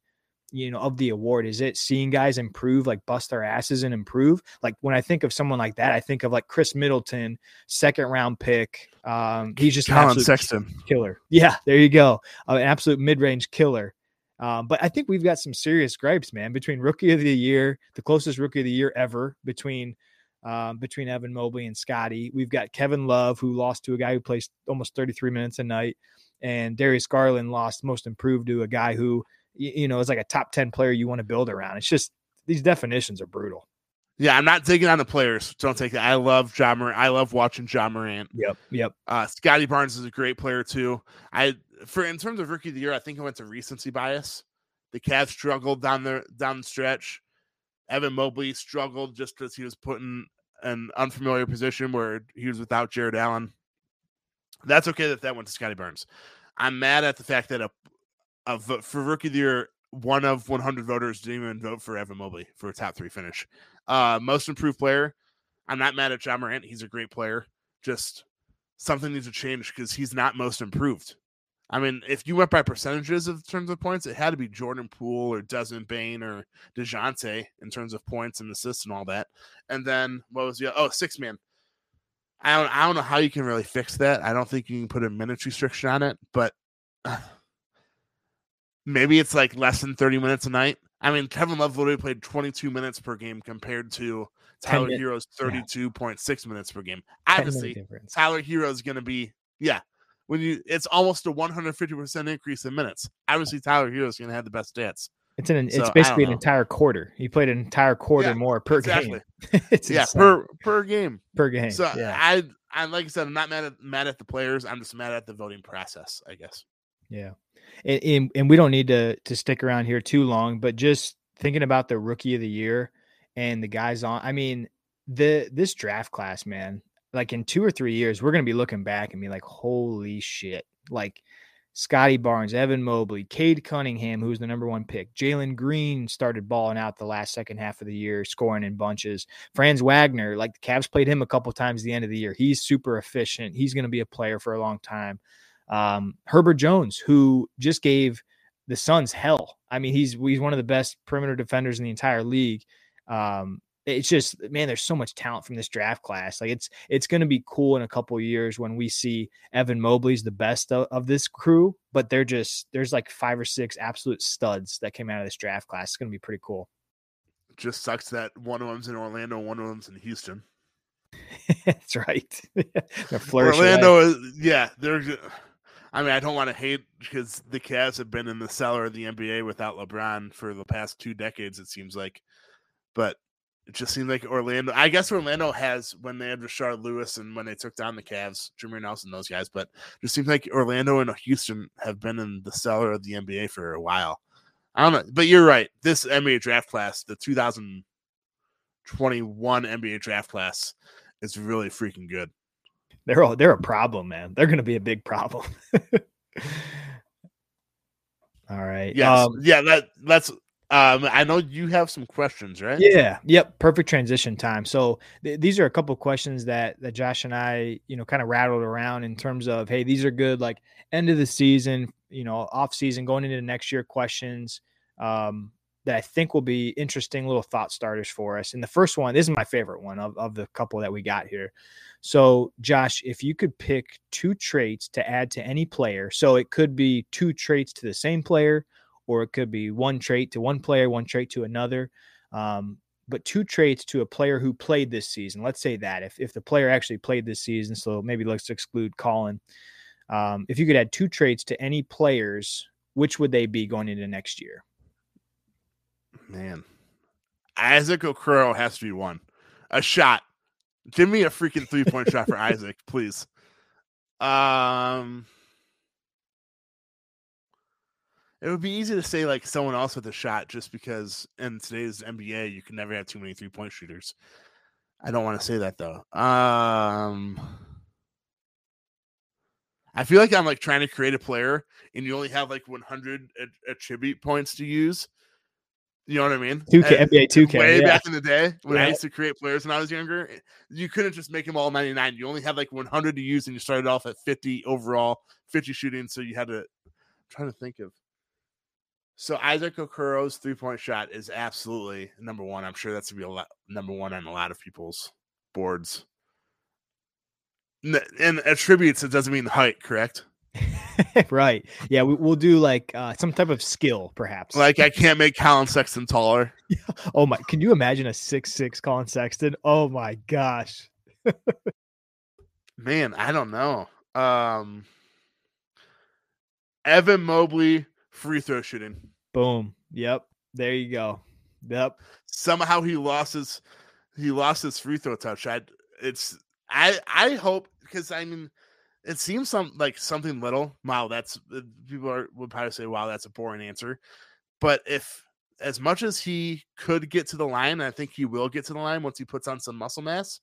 you know of the award? Is it seeing guys improve, like bust their asses and improve? Like when I think of someone like that, I think of like Khris Middleton, second round pick. Um, he's just Collin Sexton. killer. Yeah, there you go, uh, an absolute mid range killer. Um, but I think we've got some serious gripes, man, between rookie of the year, the closest rookie of the year ever, between um, between Evan Mobley and Scottie. We've got Kevin Love, who lost to a guy who plays almost 33 minutes a night, and Darius Garland lost most improved to a guy who, y- you know, is like a top 10 player you want to build around. It's just these definitions are brutal. Yeah, I'm not digging on the players. Don't take that. I love Ja Morant. I love watching Ja Morant. Yep. Yep. Uh, Scottie Barnes is a great player too. I for in terms of rookie of the year, I think it went to recency bias. The Cavs struggled down the down the stretch. Evan Mobley struggled just because he was put in an unfamiliar position where he was without Jarrett Allen. That's okay that that went to Scottie Barnes. I'm mad at the fact that a, a for rookie of the year one of 100 voters didn't even vote for Evan Mobley for a top three finish. Uh, most improved player. I'm not mad at Ja Morant. He's a great player. Just something needs to change because he's not most improved. I mean, if you went by percentages of terms of points, it had to be Jordan Poole or Desmond Bane or DeJounte in terms of points and assists and all that. And then what was the oh six man? I don't I don't know how you can really fix that. I don't think you can put a minutes restriction on it, but uh, maybe it's like less than 30 minutes a night. I mean, Kevin Love literally played 22 minutes per game compared to Tyler Herro's 32.6 minutes per game. Obviously, Tyler Herro is going to be, yeah, when you, it's almost a 150% increase in minutes. Obviously, Tyler Herro is going to have the best stats. It's an, so, it's basically an entire quarter. He played an entire quarter yeah, more per exactly. game. it's yeah, insane. per per game. Per game. So yeah. I, I like I said, I'm not mad at mad at the players. I'm just mad at the voting process, I guess. Yeah and, and, and we don't need to to stick around here too long, but just thinking about the rookie of the year and the guys on. I mean, the this draft class, man. Like in two or three years, we're gonna be looking back and be like, "Holy shit!" Like Scottie Barnes, Evan Mobley, Cade Cunningham, who's the number one pick. Jalen Green started balling out the last second half of the year, scoring in bunches. Franz Wagner, like the Cavs played him a couple times the end of the year. He's super efficient. He's going to be a player for a long time. Um, Herbert Jones, who just gave the Suns hell. I mean, he's he's one of the best perimeter defenders in the entire league. Um, it's just man, there's so much talent from this draft class. Like it's it's going to be cool in a couple years when we see Evan Mobley's the best of, of, this crew, but they're just there's like five or six absolute studs that came out of this draft class. It's going to be pretty cool. Just sucks that one of them's in Orlando, one of them's in Houston. That's right. Orlando is yeah, they're I mean, I don't want to hate because the Cavs have been in the cellar of the NBA without LeBron for the past two decades, it seems like. But it just seems like Orlando. I guess Orlando has when they had Rashard Lewis and when they took down the Cavs, Jameer Nelson, those guys. But it just seems like Orlando and Houston have been in the cellar of the NBA for a while. I don't know, but you're right. This NBA draft class, the 2021 NBA draft class, is really freaking good. They're all, they're a problem, man. They're going to be a big problem. all right. Yes. Um, yeah. That that's. Um, I know you have some questions, right? Yeah. Yep. Perfect transition time. So th- these are a couple questions that that Josh and I, you know, kind of rattled around in terms of, hey, these are good, like end of the season, you know, off season, going into next year questions. Um, that I think will be interesting little thought starters for us. And the first one, this is my favorite one of, of the couple that we got here. So, Josh, if you could pick two traits to add to any player, so it could be two traits to the same player, or it could be one trait to one player, one trait to another. Um, but two traits to a player who played this season. Let's say that if, if the player actually played this season, so maybe let's exclude Collin. Um, if you could add two traits to any players, which would they be going into next year? Man, Isaac Okoro has to be one. A shot. Give me a freaking three point shot for Isaac, please. Um, it would be easy to say like someone else with a shot just because in today's NBA you can never have too many three point shooters. I don't want to say that though. Um, I feel like I'm like trying to create a player and you only have like 100 attribute points to use. You know what I mean? 2K, NBA 2K. Way yeah. back in the day when I used to create players when I was younger, you couldn't just make them all 99. You only had like 100 to use, and you started off at 50 overall, 50 shooting. So you had to I'm trying to think of. So Isaac Okoro's three point shot is absolutely number one. I'm sure that's gonna be a lot, number one on a lot of people's boards. And attributes, it doesn't mean height, correct? right. Yeah, we, will do like uh, some type of skill, perhaps. Like I can't make Collin Sexton taller. oh my! Can you imagine a six six Collin Sexton? Oh my gosh. Man, I don't know. Um, Evan Mobley free throw shooting. Boom. Yep. There you go. Yep. Somehow he lost his he lost his free throw touch. I it's I I hope because I mean it seems some like something little. Wow, that's uh, people are, would probably say, "Wow, that's a boring answer." But if as much as he could get to the line, I think he will get to the line once he puts on some muscle mass.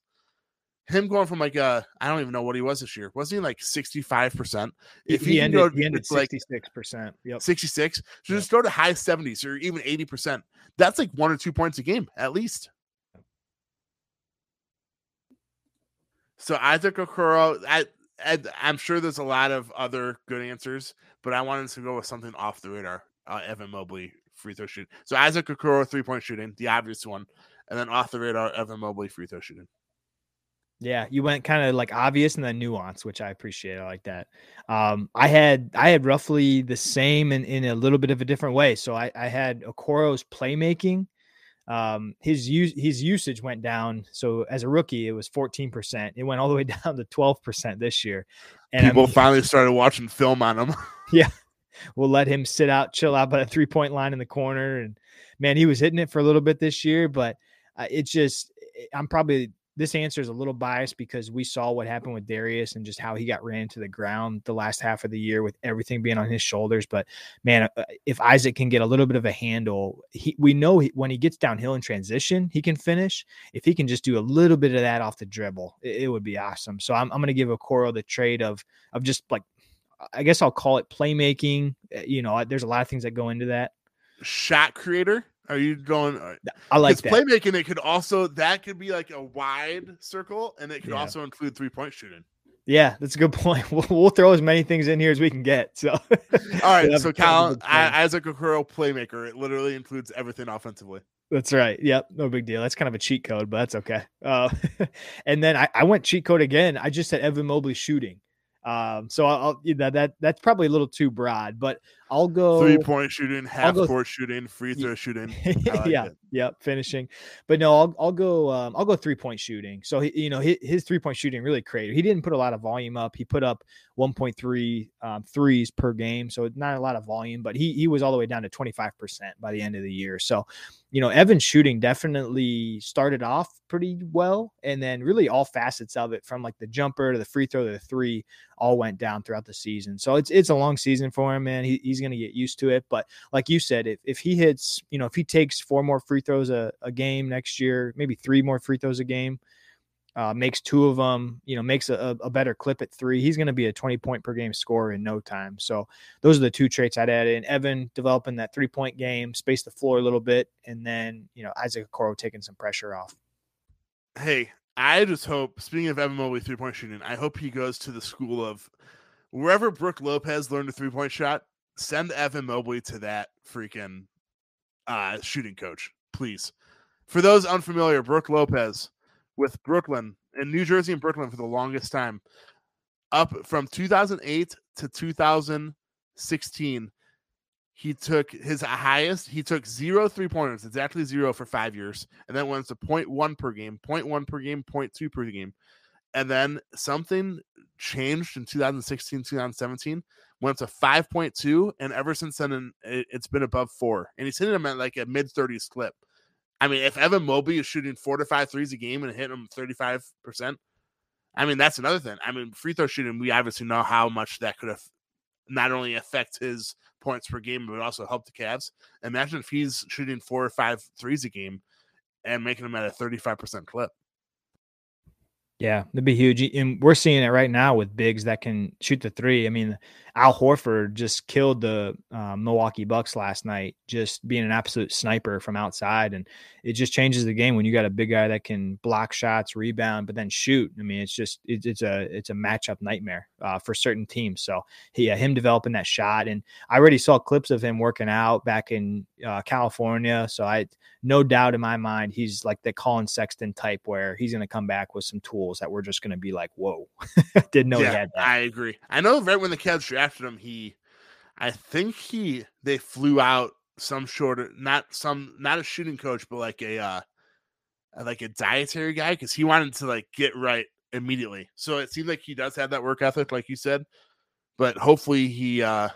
him going from like uh I don't even know what he was this year. Wasn't he like 65%? If he, he ended, go, he ended like 66%. Yep. 66. So Yep. just go to high 70s or even 80%. That's like one or two points a game at least. So Isaac Okoro, I I'm sure there's a lot of other good answers, but I wanted to go with something off the radar. Uh, Evan Mobley free throw shoot. So Isaac Okoro three point shooting, the obvious one, and then off the radar Evan Mobley free throw shooting. Yeah, you went kind of like obvious and then nuance, which I appreciate. I like that. Um, I had I had roughly the same in, in a little bit of a different way. So I, I had Okoro's playmaking. Um, his use his usage went down. So as a rookie, it was 14%. It went all the way down to 12% this year. And People I'm- finally started watching film on him. Yeah. We'll let him sit out, chill out by the three point line in the corner. And man, he was hitting it for a little bit this year, but uh, it's just, I'm probably, this answer is a little biased because we saw what happened with Darius and just how he got ran to the ground the last half of the year with everything being on his shoulders. But man, uh, if Isaac can get a little bit of a handle, he, we know he, when he gets downhill in transition, he can finish. If he can just do a little bit of that off the dribble, it, it would be awesome. So I'm, I'm going to give Okoro the trade of, of just like, I guess I'll call it playmaking. Uh, You know, there's a lot of things that go into that. Shot creator. Are you going? I like that. playmaking, it could also that could be like a wide circle, and it could Yeah. also include three point shooting. Yeah, that's a good point. We'll, we'll throw as many things in here as we can get. So, All right, Yeah, so Cal, good plan. I, Isaac Okoro playmaker. It literally includes everything offensively. That's right. Yep. No big deal. That's kind of a cheat code, but that's okay. Uh, and then I, I went cheat code again. I just said Evan Mobley shooting. Um, so I'll, I'll you know, that that's probably a little too broad, but I'll go Three point shooting, half go- court shooting, free throw shooting. Like yeah, it. yeah, finishing. But no, I'll I'll go um, I'll go three point shooting. So he, you know his, his three point shooting really created. He didn't put a lot of volume up. He put up 1.3 um, threes per game, so not a lot of volume. But he he was all the way down to 25 percent by the end of the year. So you know Evan's shooting definitely started off pretty well, and then really all facets of it, from like the jumper to the free throw to the three, all went down throughout the season. So it's it's a long season for him, man. He, he's going to get used to it. But like you said, if, if he hits, you know, if he takes four more free throws a, a game next year, maybe three more free throws a game, uh, makes two of them, you know, makes a, a better clip at three, he's going to be a 20 point per game scorer in no time. So those are the two traits I'd add in. Evan developing that three point game, space the floor a little bit, and then, you know, Isaac Okoro taking some pressure off. Hey, I just hope. Speaking of Evan Mobley three point shooting, I hope he goes to the school of wherever Brook Lopez learned a three point shot. Send Evan Mobley to that freaking uh, shooting coach, please. For those unfamiliar, Brook Lopez with Brooklyn in New Jersey and Brooklyn for the longest time, up from 2008 to 2016. He took his highest. He took zero three pointers, exactly zero for five years, and then went to 0.1 per game, 0.1 per game, 0.2 per game, and then something changed in 2016, 2017, went to 5.2, and ever since then, it- it's been above four, and he's hitting them at like a mid 30s clip. I mean, if Evan Mobley is shooting four to five threes a game and hitting them 35 percent, I mean that's another thing. I mean, free throw shooting, we obviously know how much that could have not only affect his points per game, but also help the Cavs. Imagine if he's shooting four or five threes a game and making them at a 35% clip. Yeah, that'd be huge. And we're seeing it right now with bigs that can shoot the three. I mean, Al Horford just killed the uh, Milwaukee Bucks last night, just being an absolute sniper from outside. And it just changes the game when you got a big guy that can block shots, rebound, but then shoot. I mean, it's just it, it's a it's a matchup nightmare uh, for certain teams. So yeah, him developing that shot, and I already saw clips of him working out back in uh, California. So I no doubt in my mind he's like the Collin Sexton type, where he's going to come back with some tools that we're just going to be like, whoa, didn't know he had that. I agree. I know right when the Cavs drafted him, he, I think he, they flew out some shorter, not some, not a shooting coach, but like a, uh, like a dietary guy because he wanted to like get right immediately. So it seems like he does have that work ethic, like you said. But hopefully he, uh,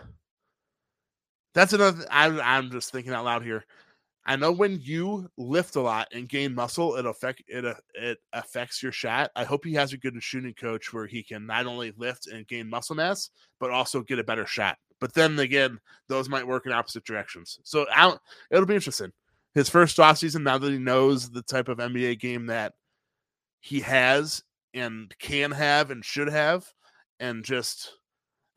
that's another. I'm, I'm just thinking out loud here. I know when you lift a lot and gain muscle, it affect it uh, it affects your shot. I hope he has a good shooting coach where he can not only lift and gain muscle mass, but also get a better shot. But then again, those might work in opposite directions. So it'll be interesting. His first off season, now that he knows the type of NBA game that he has and can have and should have, and just,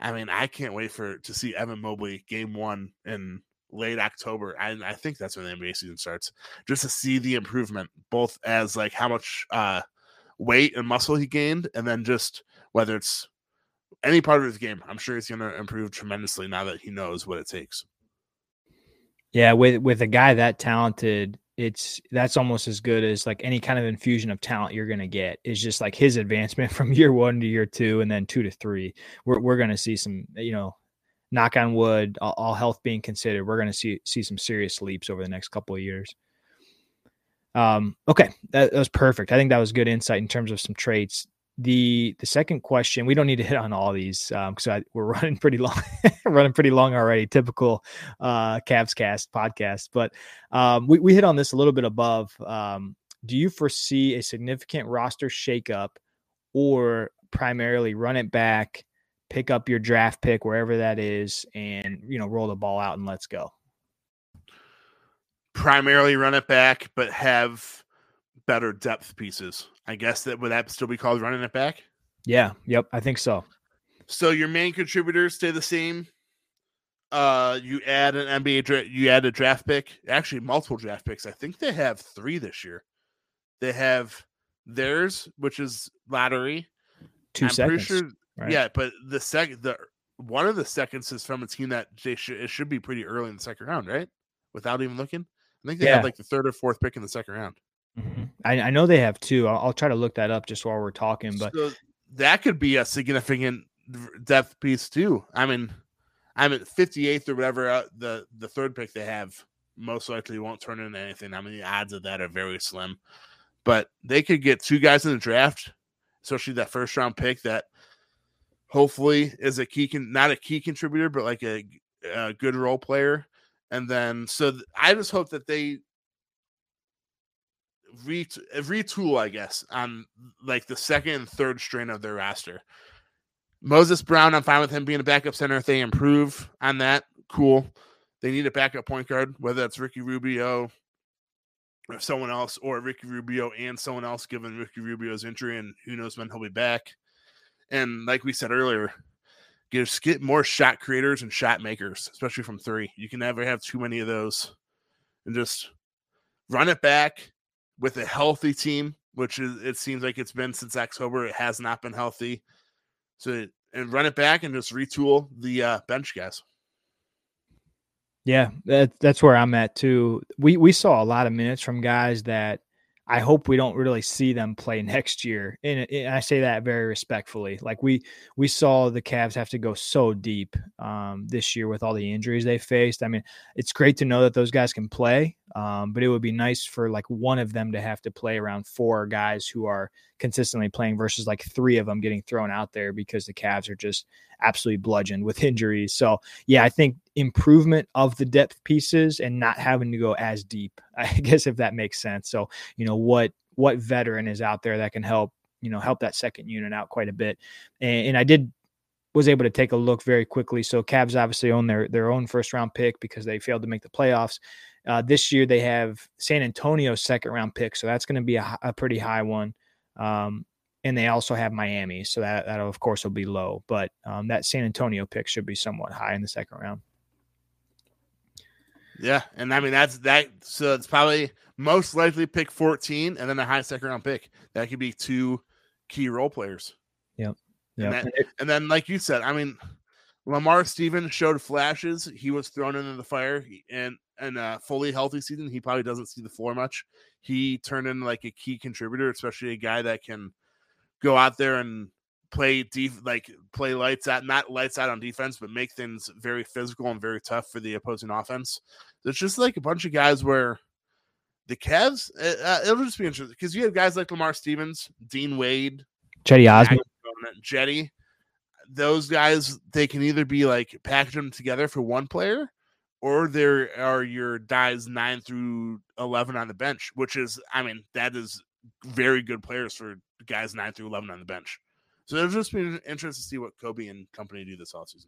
I mean, I can't wait for to see Evan Mobley game one in late October. And I think that's when the NBA season starts, just to see the improvement, both as like how much uh weight and muscle he gained, and then just whether it's any part of his game. I'm sure he's going to improve tremendously now that he knows what it takes. Yeah, with with a guy that talented, it's that's almost as good as like any kind of infusion of talent you're going to get. Is just like his advancement from year one to year two, and then two to three. We're we're going to see some, you know, knock on wood, all, all health being considered, we're going to see see some serious leaps over the next couple of years. Um, okay, that, that was perfect. I think that was good insight in terms of some traits the the second question we don't need to hit on all these because um, we're running pretty long running pretty long already typical uh Cavs cast podcast but um, we, we hit on this a little bit above um, do you foresee a significant roster shakeup or primarily run it back pick up your draft pick wherever that is and you know roll the ball out and let's go primarily run it back but have better depth pieces I guess that would that still be called running it back? Yeah. Yep. I think so. So your main contributors stay the same. Uh, you add an NBA, dra- you add a draft pick. Actually, multiple draft picks. I think they have three this year. They have theirs, which is lottery. 2 I'm seconds. Sure, right? Yeah, but the second, the one of the seconds is from a team that they should it should be pretty early in the second round, right? Without even looking, I think they yeah. had like the third or fourth pick in the second round. Mm-hmm. I, I, know they have two. I'll, I'll, try to look that up just while we're talking. But so that could be a significant depth piece too. I mean, I'm at 58th or whatever. Uh, the the third pick they have most likely won't turn into anything. I mean, the odds of that are very slim. But they could get two guys in the draft, especially that first round pick that hopefully is a key, con- not a key contributor, but like a, a good role player. And then, so th- I just hope that they retool, I guess, on like the second and third strain of their roster. Moses Brown, I'm fine with him being a backup center. If they improve on that, cool. They need a backup point guard, whether that's Ricky Rubio or someone else, or Ricky Rubio and someone else, given Ricky Rubio's injury, and who knows when he'll be back. And like we said earlier, just get more shot creators and shot makers, especially from three. You can never have too many of those, and just run it back with a healthy team, which is it seems like it's been since October. It has not been healthy. So and run it back and just retool the uh, bench guys. Yeah, that, that's where I'm at too. We we saw a lot of minutes from guys that I hope we don't really see them play next year. And, and, I say that very respectfully. Like we we saw the Cavs have to go so deep um, this year with all the injuries they faced. I mean, it's great to know that those guys can play, um, but it would be nice for like one of them to have to play around four guys who are consistently playing versus like three of them getting thrown out there because the Cavs are just absolutely bludgeoned with injuries. So yeah, I think improvement of the depth pieces and not having to go as deep. I guess if that makes sense. So you know what what veteran is out there that can help you know help that second unit out quite a bit. And, and I did was able to take a look very quickly. So Cavs obviously own their their own first round pick because they failed to make the playoffs. Uh, this year they have San Antonio's second round pick, so that's going to be a, a, pretty high one. Um, and they also have Miami, so that that of course will be low, but um, that San Antonio pick should be somewhat high in the second round. Yeah, and I mean that's that. So it's probably most likely pick 14, and then a high second round pick. That could be two key role players. Yep. Yeah. And, and, then, like you said, I mean, Lamar Stevens showed flashes. He was thrown into the fire, and and a fully healthy season, he probably doesn't see the floor much. He turned into like a key contributor, especially a guy that can go out there and play def- like play lights out, not lights out on defense, but make things very physical and very tough for the opposing offense. It's just like a bunch of guys where the Cavs, uh, uh it'll just be interesting because you have guys like Lamar Stevens, Dean Wade, Cedi Osman, Cedi. Those guys, they can either be like package them together for one player, or there are your guys nine through eleven on the bench, which is, I mean, that is very good players for guys nine through eleven on the bench. So it'll just be interesting to see what Koby and company do this offseason.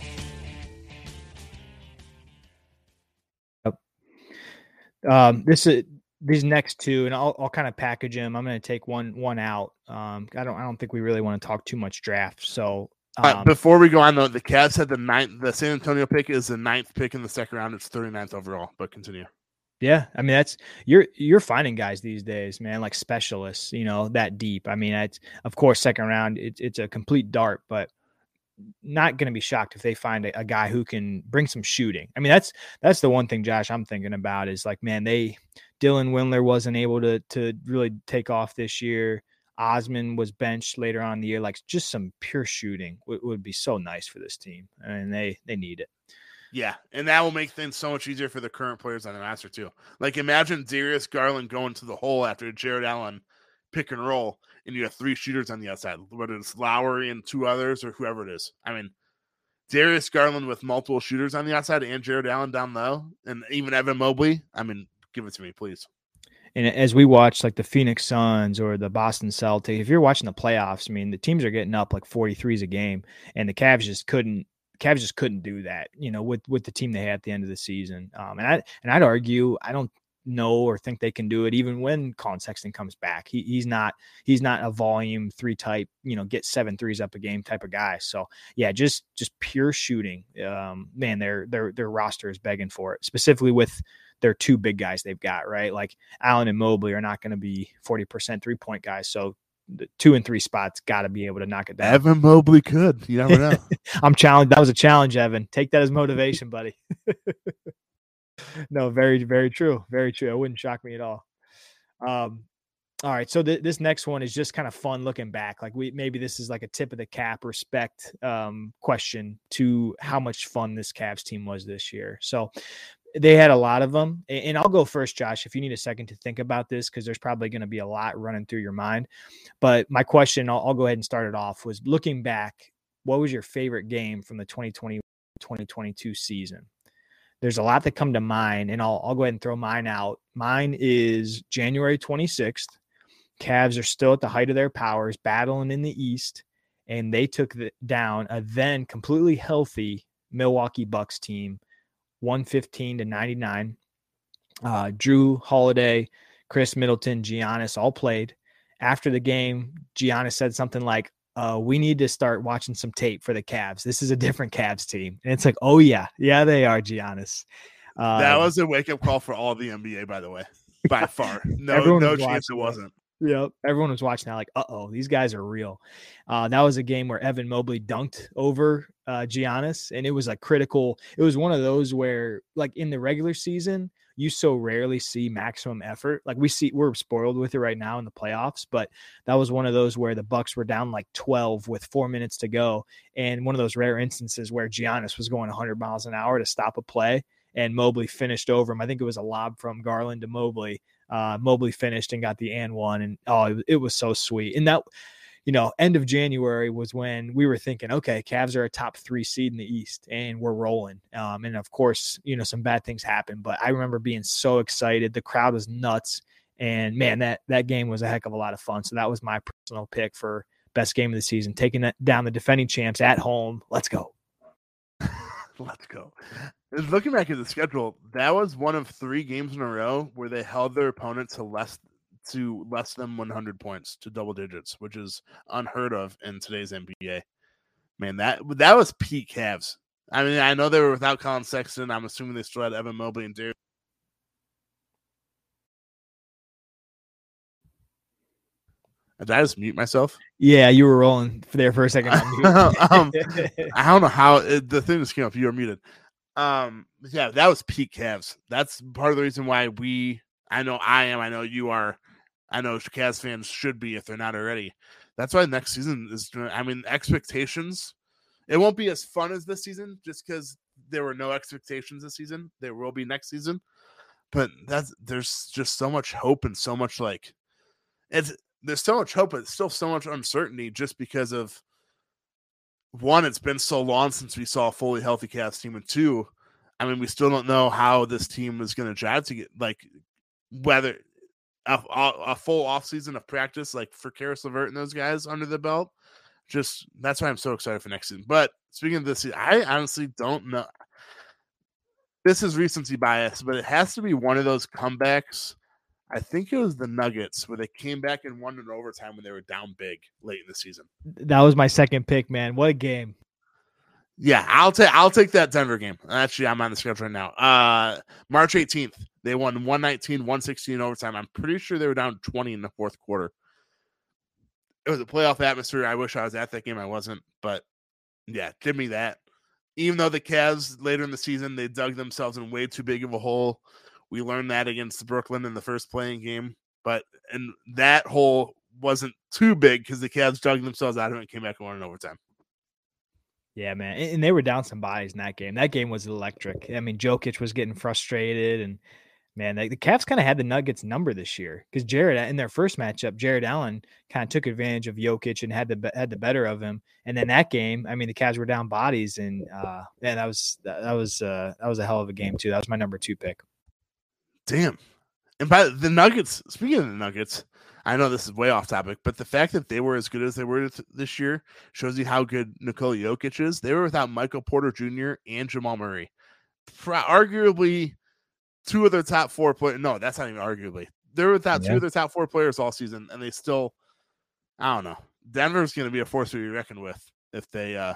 Um, this is these next two, and I'll, I'll kind of package them. I'm going to take one one out. Um, I don't I don't think we really want to talk too much draft. So Uh, um, before we go on though, the Cavs had the ninth. The San Antonio pick is the ninth pick in the second round. It's 39th overall. But continue. Yeah, I mean that's you're you're finding guys these days, man, like specialists, you know, that deep. I mean, it's of course second round, it's it's a complete dart, but not going to be shocked if they find a, a guy who can bring some shooting. I mean, that's that's the one thing, Josh, I'm thinking about is like, man, they Dylan Windler wasn't able to to really take off this year. Osman was benched later on in the year. Like just some pure shooting would, be so nice for this team, I and they they need it. Yeah, and that will make things so much easier for the current players on the roster too. Like imagine Darius Garland going to the hole after Jarrett Allen pick and roll, and you have three shooters on the outside, whether it's Lowry and two others or whoever it is. I mean, Darius Garland with multiple shooters on the outside and Jarrett Allen down low, and even Evan Mobley. I mean, give it to me, please. And as we watch like the Phoenix Suns or the Boston Celtics, if you're watching the playoffs, I mean, the teams are getting up like 43s a game, and the Cavs just couldn't. Cavs just couldn't do that, you know, with with the team they had at the end of the season. Um, and I and I'd argue I don't know or think they can do it even when Collin Sexton comes back. He, he's not he's not a volume three type, you know, get seven threes up a game type of guy. So yeah, just just pure shooting. Um, man, their their their roster is begging for it, specifically with their two big guys they've got, right? Like Allen and Mobley are not going to be 40% three point guys. So the two and three spots got to be able to knock it down. Evan Mobley could. You never know. I'm challenged. That was a challenge, Evan. Take that as motivation, buddy. no, very, very true. Very true. It wouldn't shock me at all. Um, all right. So th- this next one is just kind of fun looking back. Like we maybe this is like a tip of the cap respect um, question to how much fun this Cavs team was this year. So they had a lot of them. And I'll go first, Josh, if you need a second to think about this, because there's probably going to be a lot running through your mind. But my question, I'll, I'll go ahead and start it off, was looking back, what was your favorite game from the 2020 2022 season? There's a lot that come to mind, and I'll, I'll go ahead and throw mine out. Mine is January 26th. Cavs are still at the height of their powers, battling in the East, and they took the, down a then completely healthy Milwaukee Bucks team 115 to 99. Uh, Jrue Holiday, Khris Middleton, Giannis all played. After the game, Giannis said something like, uh, we need to start watching some tape for the Cavs. This is a different Cavs team. And it's like, oh, yeah. Yeah, they are, Giannis. Uh, that was a wake up call for all the NBA, by the way, by far. No, no chance it wasn't. Yep. Everyone was watching that like, uh oh, these guys are real. Uh, that was a game where Evan Mobley dunked over uh, Giannis, and it was a critical. It was one of those where, like in the regular season, you so rarely see maximum effort. Like we see, we're spoiled with it right now in the playoffs, but that was one of those where the Bucks were down like 12 with four minutes to go, and one of those rare instances where Giannis was going 100 miles an hour to stop a play, and Mobley finished over him. I think it was a lob from Garland to Mobley uh, Mobley finished and got the and one, and oh, it, it was so sweet. And that, you know, end of January was when we were thinking, okay, Cavs are a top three seed in the East, and we're rolling. Um, and of course, you know, some bad things happened, but I remember being so excited. The crowd was nuts, and man, that that game was a heck of a lot of fun. So that was my personal pick for best game of the season, taking that down the defending champs at home. Let's go. Let's go. Looking back at the schedule, that was one of three games in a row where they held their opponent to less to less than 100 points to double digits, which is unheard of in today's NBA. Man, that that was peak Cavs. I mean, I know they were without Collin Sexton. I'm assuming they still had Evan Mobley and Darius. Did I just mute myself? Yeah, you were rolling there for a second. Um, I don't know how it, the thing just came up. You were muted. Um, yeah, that was peak Cavs. That's part of the reason why we. I know I am. I know you are. I know Cavs fans should be if they're not already. That's why next season is. I mean, expectations. It won't be as fun as this season, just because there were no expectations this season. There will be next season, but that's there's just so much hope and so much like it's there's so much hope, but still so much uncertainty just because of one, it's been so long since we saw a fully healthy Cavs team, and two, I mean, we still don't know how this team is going to jive to get like whether a, a, full off season of practice, like for Caris LeVert and those guys under the belt. Just that's why I'm so excited for next season. But speaking of this, I honestly don't know. This is recency bias, but it has to be one of those comebacks I think it was the Nuggets where they came back and won in overtime when they were down big late in the season. That was my second pick, man. What a game. Yeah, I'll take I'll take that Denver game. Actually, I'm on the schedule right now. Uh March 18th, they won 119, 116 overtime. I'm pretty sure they were down 20 in the fourth quarter. It was a playoff atmosphere. I wish I was at that game. I wasn't, but yeah, give me that. Even though the Cavs later in the season they dug themselves in way too big of a hole we learned that against Brooklyn in the first play-in game, but and that hole wasn't too big because the Cavs dug themselves out of it and came back and won in overtime. Yeah, man, and they were down some bodies in that game. That game was electric. I mean, Jokic was getting frustrated, and man, the, the Cavs kind of had the Nuggets number this year because Jarrett in their first matchup, Jarrett Allen kind of took advantage of Jokic and had the had the better of him. And then that game, I mean, the Cavs were down bodies, and uh, man, that was that was uh, that was a hell of a game too. That was my number two pick. Damn. And by the Nuggets, speaking of the Nuggets, I know this is way off topic, but the fact that they were as good as they were this year shows you how good Nikola Jokic is. They were without Michael Porter Jr. and Jamal Murray. arguably two of their top four players. No, that's not even arguably. They're without yeah. two of their top four players all season, and they still, I don't know. Denver's going to be a force to be reckoned with if they uh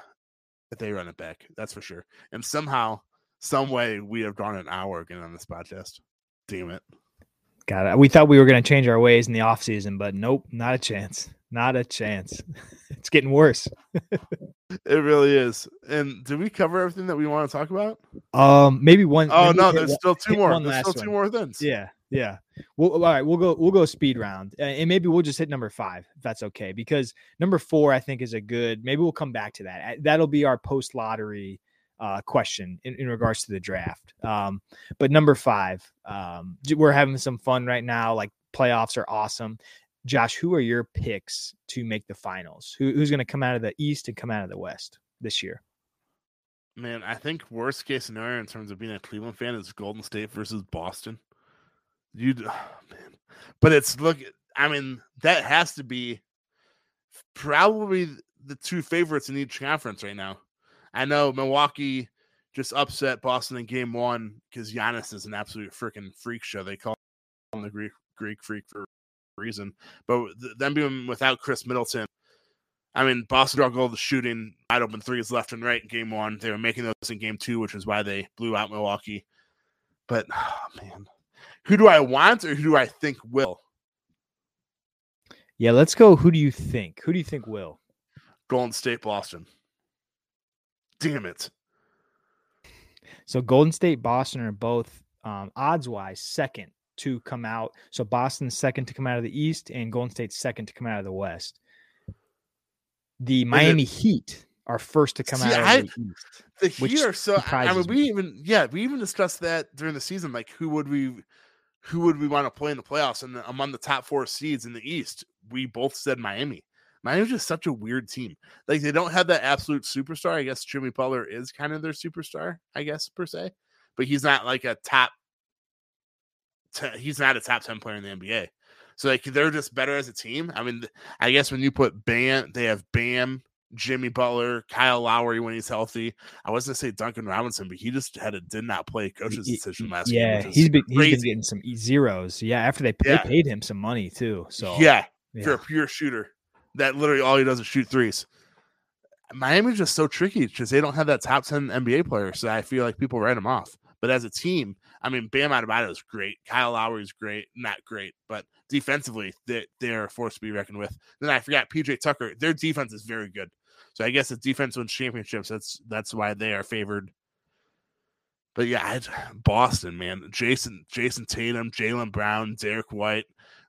if they run it back. That's for sure. And somehow, some way, we have gone an hour again on this podcast. Damn it. Got it. We thought we were going to change our ways in the off season, but nope, not a chance. Not a chance. it's getting worse. it really is. And did we cover everything that we want to talk about? Um, maybe one. Oh maybe no, there's one, still two more. There's still two more things. Yeah, yeah. Well, all right. We'll go. We'll go speed round, and maybe we'll just hit number five if that's okay. Because number four, I think, is a good. Maybe we'll come back to that. That'll be our post lottery uh, question in, in regards to the draft. Um, but number five, um, we're having some fun right now. Like playoffs are awesome. Josh, who are your picks to make the finals? Who, who's going to come out of the East and come out of the West this year? Man, I think worst case scenario in terms of being a Cleveland fan is Golden State versus Boston. You, oh, man, but it's look. I mean, that has to be probably the two favorites in each conference right now. I know Milwaukee just upset Boston in game one because Giannis is an absolute freaking freak show. They call him the Greek Greek freak for a reason. But them being without Khris Middleton, I mean, Boston got goal the shooting wide open threes left and right in game one. They were making those in game two, which is why they blew out Milwaukee. But oh, man, who do I want or who do I think will? Yeah, let's go. Who do you think? Who do you think will? Golden State, Boston. Damn it. So Golden State, Boston are both um, odds wise second to come out. So Boston's second to come out of the East, and Golden State's second to come out of the West. The Miami it, Heat are first to come see, out of I, the East. The Heat are so. I mean, we me. even yeah, we even discussed that during the season. Like, who would we, who would we want to play in the playoffs? And among the top four seeds in the East, we both said Miami. Miami's just such a weird team. Like they don't have that absolute superstar. I guess Jimmy Butler is kind of their superstar, I guess per se, but he's not like a top. T- he's not a top ten player in the NBA. So like they're just better as a team. I mean, I guess when you put Bam, they have Bam, Jimmy Butler, Kyle Lowry when he's healthy. I was gonna say Duncan Robinson, but he just had a did not play coach's decision last yeah, game. Yeah, he's been he's been getting some zeros. Yeah, after they, yeah. they paid him some money too. So yeah, yeah, for a pure shooter that literally all he does is shoot threes. Miami's just so tricky because they don't have that top 10 NBA player. So I feel like people write them off. But as a team, I mean, Bam Adebayo is great. Kyle Lowry is great. Not great, but defensively, they, they're a force to be reckoned with. Then I forgot PJ Tucker. Their defense is very good. So I guess the defense wins championships. That's that's why they are favored. But yeah, I'd, Boston, man. Jayson Jayson Tatum, Jaylen Brown, Derrick White.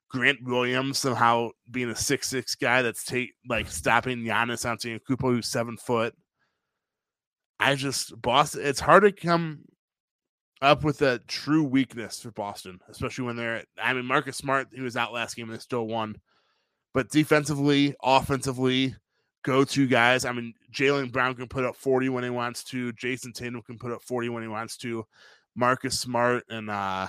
Grant Williams somehow being a six six guy that's take like stopping Giannis Antetokounmpo who's seven foot. I just Boston. It's hard to come up with a true weakness for Boston, especially when they're. I mean, Marcus Smart, he was out last game and they still won, but defensively, offensively, go-to guys. I mean, Jaylen Brown can put up forty when he wants to. Jayson Tatum can put up forty when he wants to. Marcus Smart and uh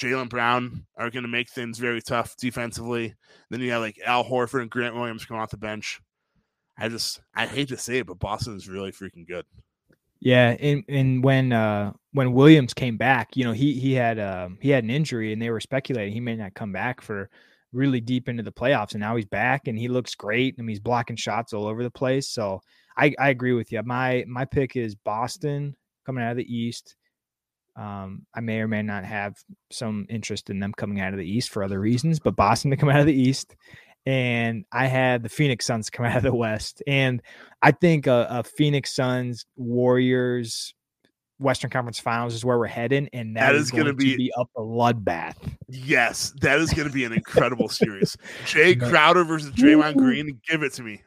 Jaylen Brown are going to make things very tough defensively. Then you have like Al Horford and Grant Williams come off the bench. I just I hate to say it, but Boston is really freaking good. Yeah, and and when uh when Williams came back, you know, he he had um he had an injury and they were speculating he may not come back for really deep into the playoffs and now he's back and he looks great. I mean, he's blocking shots all over the place. So I I agree with you. My my pick is Boston coming out of the East. Um, I may or may not have some interest in them coming out of the East for other reasons, but Boston to come out of the East, and I had the Phoenix Suns come out of the West, and I think a, a Phoenix Suns Warriors Western Conference Finals is where we're heading, and that, That is, is going gonna to be- be a bloodbath. Yes, that is going to be an incredible series. Jae Crowder versus Draymond Woo. Green. Give it to me.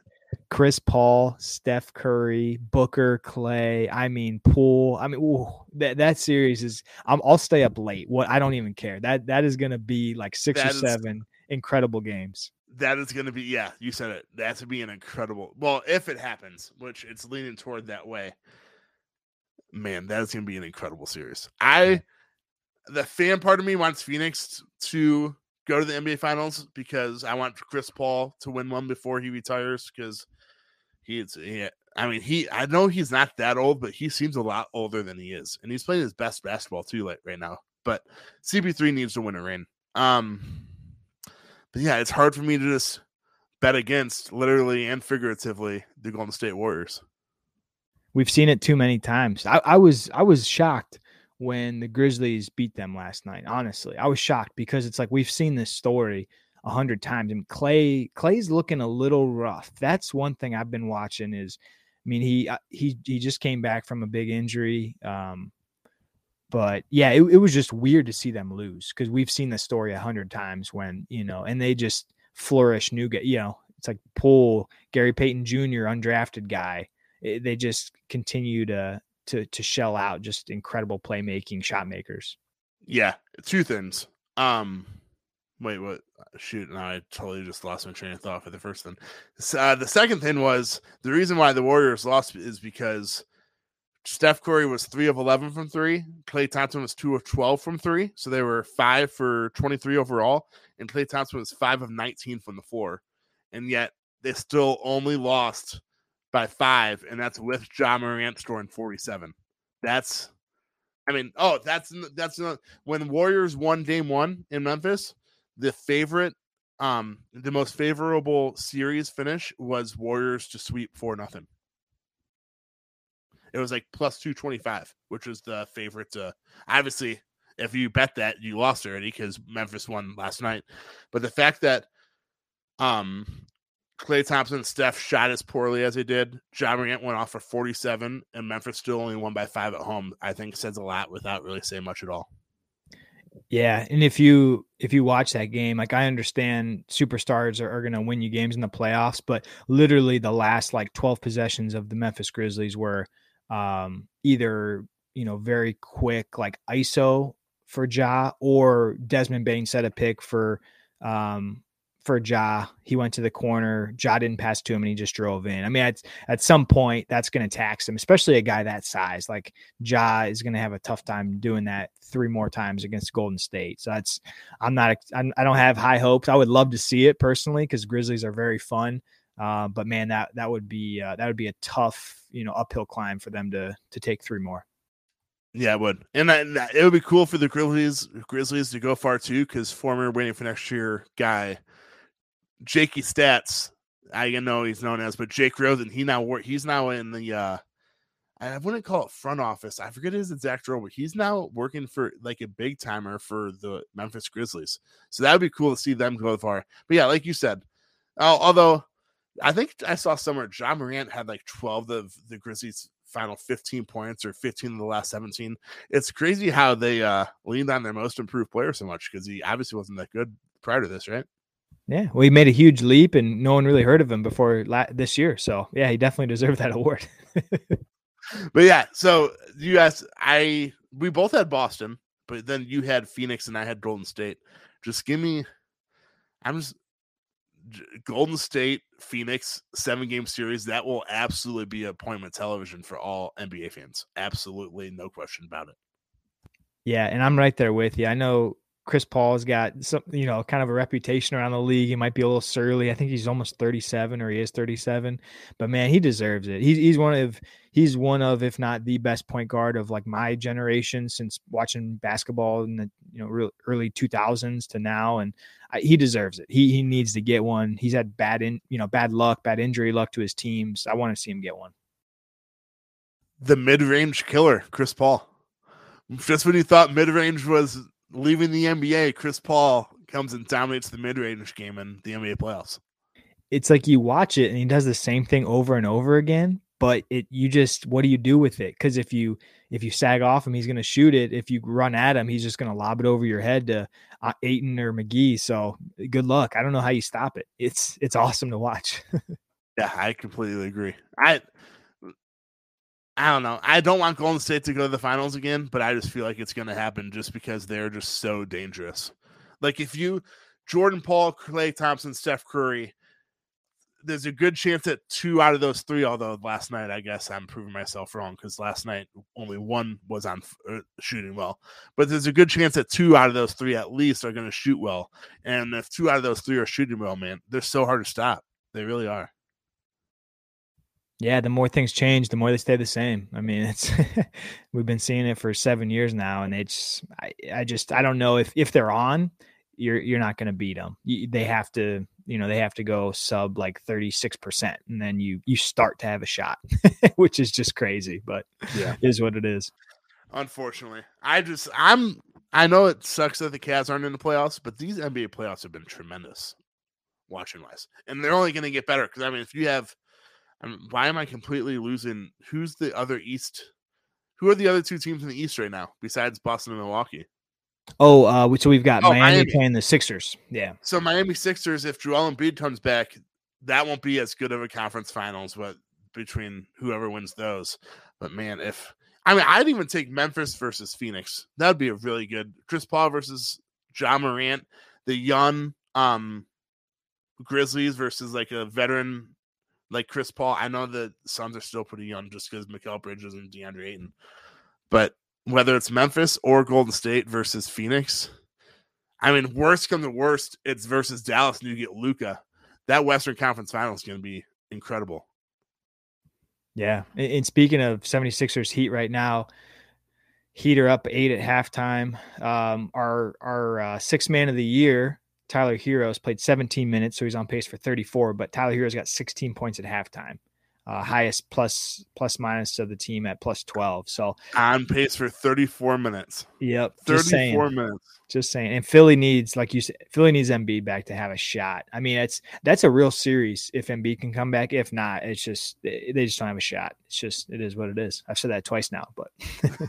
Chris Paul, Steph Curry, Booker, Klay. I mean, Poole. I mean, ooh, that that series is. I'm, I'll stay up late. What I don't even care. That that is going to be like six That or is- seven incredible games. That is going to be yeah. You said it. That's to be an incredible. Well, if it happens, which it's leaning toward that way. Man, that is going to be an incredible series. I, the fan part of me wants Phoenix to go to the NBA Finals because I want Chris Paul to win one before he retires because he's he, I mean he I know he's not that old, but he seems a lot older than he is, and he's playing his best basketball too like right now. But CP3 needs to win a ring. Um, but yeah, it's hard for me to just bet against literally and figuratively the Golden State Warriors. We've seen it too many times. I, I was I was shocked when the Grizzlies beat them last night. Honestly, I was shocked because it's like we've seen this story a hundred times. And Klay Klay's looking a little rough. That's one thing I've been watching. Is I mean he uh, he he just came back from a big injury. Um, but yeah, it, it was just weird to see them lose because we've seen the story a hundred times when you know, and they just flourish. New guy, you know, it's like Poole, Gary Payton Jr., undrafted guy. It- they just continue to to to shell out just incredible playmaking shot makers. Yeah, two things. Um, wait, what? Shoot, now I totally just lost my train of thought for the first thing. Uh, the second thing was the reason why the Warriors lost is because Steph Curry was three of eleven from three. Klay Thompson was two of twelve from three, so they were five for twenty three overall, and Klay Thompson was five of nineteen from the floor, and yet they still only lost by five, and that's with Ja Morant scoring forty seven. That's I mean, oh, that's that's not when Warriors won game one in Memphis. The favorite, um, the most favorable series finish was Warriors to sweep four nothing. It was like plus two twenty five, which was the favorite. To, obviously, if you bet that, you lost already because Memphis won last night. But the fact that, um, Klay Thompson and Steph shot as poorly as they did. Ja Morant went off for 47, and Memphis still only won by five at home. I think says a lot without really saying much at all. Yeah, and if you if you watch that game, like I understand superstars are, are going to win you games in the playoffs, but literally the last like 12 possessions of the Memphis Grizzlies were um either, you know, very quick like ISO for Ja or Desmond Bane set a pick for um for Ja. He went to the corner. Ja didn't pass to him and he just drove in. I mean, at, at some point that's going to tax him, especially a guy that size. Like Ja is going to have a tough time doing that three more times against Golden State. So that's I'm not I'm, I don't have high hopes. I would love to see it personally because Grizzlies are very fun. Uh, but man, that that would be uh, that would be a tough you know uphill climb for them to to take three more. Yeah, it would, and, it would be cool for the Grizzlies Grizzlies to go far too, because former waiting for next year guy, Jakey Stats, I know he's known as, but Jake Rosen, he now work. He's now in the. uh I wouldn't call it front office. I forget his exact role, but he's now working for like a big timer for the Memphis Grizzlies. So that would be cool to see them go far. But yeah, like you said, uh, although I think I saw somewhere Ja Morant had like 12 of the Grizzlies' final 15 points or 15 of the last 17. It's crazy how they uh leaned on their most improved player so much because he obviously wasn't that good prior to this, right? Yeah, well, he made a huge leap, and no one really heard of him before la- this year. So yeah, he definitely deserved that award. but yeah, so you guys, I we both had Boston, but then you had Phoenix and I had Golden State. Just give me, I'm just Golden State, Phoenix, seven game series. That will absolutely be appointment television for all NBA fans. Absolutely, no question about it. Yeah, and I'm right there with you. I know Chris Paul's got some, you know, kind of a reputation around the league. He might be a little surly. I think he's almost 37 or he is 37, but man, he deserves it. He's, he's one of, he's one of, if not the best point guard of like my generation since watching basketball in the, you know, real early 2000s to now. And I, he deserves it. He, he needs to get one. He's had bad in, you know, bad luck, bad injury luck to his teams. I want to see him get one. The mid range killer, Chris Paul. Just when you thought mid range was leaving the NBA, Chris Paul comes and dominates the mid range game in the NBA playoffs. It's like you watch it and he does the same thing over and over again, but it you just what do you do with it? Because if you if you sag off him, he's going to shoot it. If you run at him, he's just going to lob it over your head to uh, Ayton or McGee. So good luck. I don't know how you stop it. It's it's awesome to watch. yeah, I completely agree. I I don't know. I don't want Golden State to go to the finals again, but I just feel like it's going to happen just because they're just so dangerous. Like if you Jordan Poole, Klay Thompson, Steph Curry, there's a good chance that two out of those three. Although last night, I guess I'm proving myself wrong because last night only one was on uh, shooting well. But there's a good chance that two out of those three at least are going to shoot well. And if two out of those three are shooting well, man, they're so hard to stop. They really are. Yeah, the more things change, the more they stay the same. I mean, it's we've been seeing it for seven years now, and it's I, I just I don't know if if they're on, you're you're not going to beat them. You, they have to you know they have to go sub like 36 percent, and then you you start to have a shot, which is just crazy, but yeah, is what it is. Unfortunately, I just I'm I know it sucks that the Cavs aren't in the playoffs, but these NBA playoffs have been tremendous watching wise, and they're only going to get better because I mean if you have why am I completely losing? Who's the other East? Who are the other two teams in the East right now besides Boston and Milwaukee? Oh, uh, so we've got oh, Miami, Miami, playing the Sixers. Yeah. So Miami Sixers, if Joel Embiid comes back, that won't be as good of a conference finals, but between whoever wins those. But man, if I mean, I'd even take Memphis versus Phoenix. That'd be a really good Chris Paul versus Ja Morant, the young um Grizzlies versus like a veteran like Chris Paul. I know the Suns are still pretty young just because Mikal Bridges and DeAndre Ayton. But whether it's Memphis or Golden State versus Phoenix, I mean, worst come to worst, it's versus Dallas and you get Luka. That Western Conference final is going to be incredible. Yeah. And speaking of 76ers Heat right now, Heat are up eight at halftime. Um, our our uh, six man of the year Tyler Herro's played 17 minutes, so he's on pace for 34. But Tyler Herro's got 16 points at halftime, uh, highest plus plus minus of the team at plus 12. So on pace for 34 minutes. Yep, 34 minutes. Just saying. And Philly needs, like you said, Philly needs Embiid back to have a shot. I mean, it's that's a real series if Embiid can come back. If not, it's just they just don't have a shot. It's just it is what it is. I've said that twice now, but.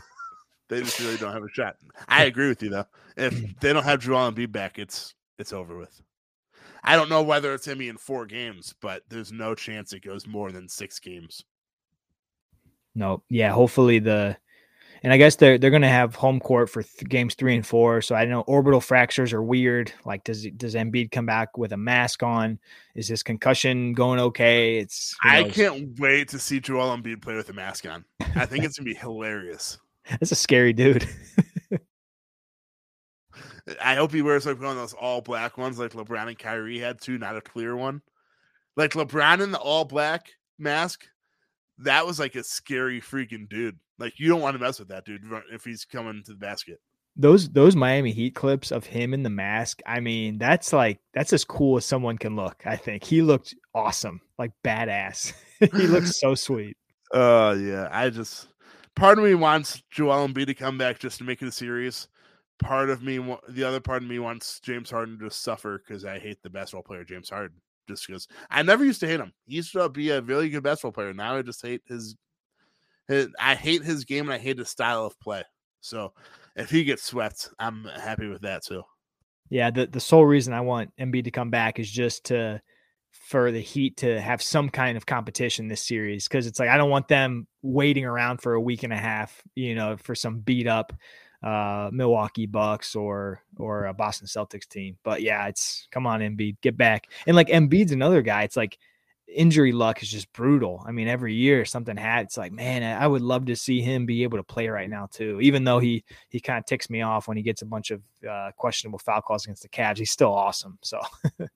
they just really don't have a shot. I agree with you though. If they don't have Joel Embiid back, it's it's over with. I don't know whether it's to in four games, but there's no chance it goes more than six games. No, yeah. Hopefully the, and I guess they're they're going to have home court for th- games three and four. So I know orbital fractures are weird. Like, does does Embiid come back with a mask on? Is his concussion going okay? It's I can't wait to see Joel Embiid play with a mask on. I think it's gonna be hilarious. That's a scary dude. I hope he wears like one of those all black ones, like LeBron and Kyrie had too, not a clear one. Like LeBron in the all black mask, that was like a scary freaking dude. Like you don't want to mess with that dude if he's coming to the basket. Those those Miami Heat clips of him in the mask, I mean, that's like that's as cool as someone can look. I think he looked awesome, like badass. he looks so sweet. Uh yeah, I just part of me wants Joel Embiid to come back just to make it a series part of me, the other part of me wants James Harden to suffer because I hate the basketball player James Harden. Just because I never used to hate him. He used to be a really good basketball player. Now I just hate his, his I hate his game and I hate his style of play. So if he gets swept, I'm happy with that too. Yeah, the the sole reason I want Embiid to come back is just to for the Heat to have some kind of competition this series because it's like I don't want them waiting around for a week and a half, you know, for some beat up uh, Milwaukee Bucks or or a Boston Celtics team. But yeah, it's come on, Embiid, get back. And like Embiid's another guy. It's like injury luck is just brutal. I mean, every year something had. It's like, man, I would love to see him be able to play right now too. Even though he he kind of ticks me off when he gets a bunch of uh, questionable foul calls against the Cavs, he's still awesome. So.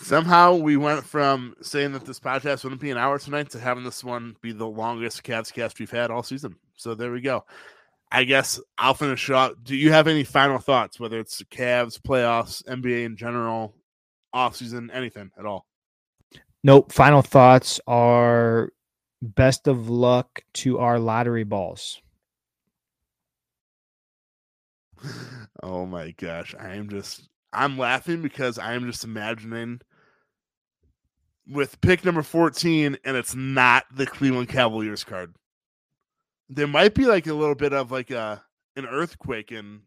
Somehow we went from saying that this podcast wouldn't be an hour tonight to having this one be the longest Cavs cast we've had all season. So there we go. I guess I'll finish up. Do you have any final thoughts, whether it's the Cavs, playoffs, NBA in general, off season, anything at all? Nope. Final thoughts are best of luck to our lottery balls. Oh my gosh. I am just I'm laughing because I am just imagining with pick number 14 and it's not the Cleveland Cavaliers card. There might be like a little bit of like a an earthquake in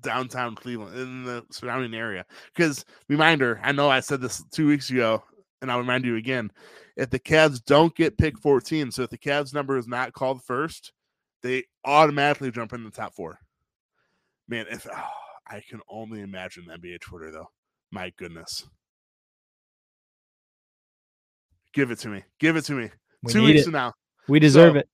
downtown Cleveland in the surrounding area. Because reminder, I know I said this two weeks ago, and I'll remind you again. If the Cavs don't get pick 14, so if the Cavs number is not called first, they automatically jump in the top four. Man, if oh, I can only imagine the NBA Twitter though. My goodness. Give it to me. Give it to me. We Two weeks it. from now. We deserve So, it.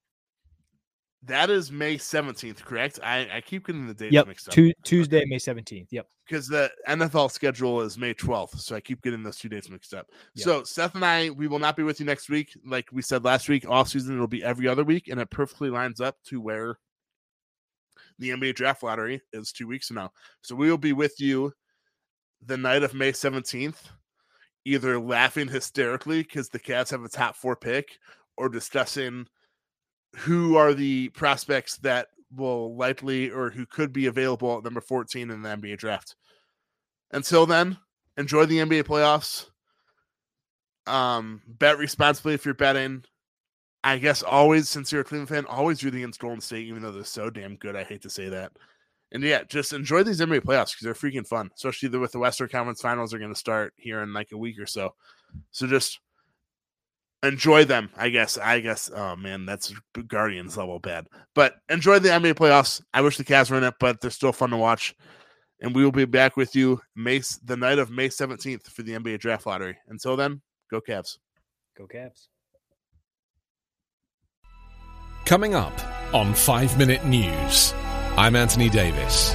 That is May 17th, correct? I, I keep getting the dates Yep. mixed up. Tu- Tuesday, May 17th. Yep. because the NFL schedule is May 12th. So I keep getting those two dates mixed up. Yep. So Seth and I, we will not be with you next week. Like we said last week, off season it'll be every other week, and it perfectly lines up to where the NBA draft lottery is two weeks from now. So we will be with you the night of May 17th, either laughing hysterically because the Cavs have a top four pick or discussing who are the prospects that will likely or who could be available at number 14 in the NBA draft. Until then, enjoy the NBA playoffs. Um, bet responsibly if you're betting. I guess always, since you're a Cleveland fan, always rooting against Golden State, even though they're so damn good. I hate to say that. And yeah, just enjoy these NBA playoffs because they're freaking fun, especially with the Western Conference Finals are going to start here in like a week or so. So just enjoy them. I guess. I guess. Oh man, that's Guardians level bad. But enjoy the NBA playoffs. I wish the Cavs were in it, but they're still fun to watch. And we will be back with you May the night of May seventeenth for the NBA draft lottery. Until then, go Cavs. Go Cavs. Coming up on 5 Minute News, I'm Anthony Davis.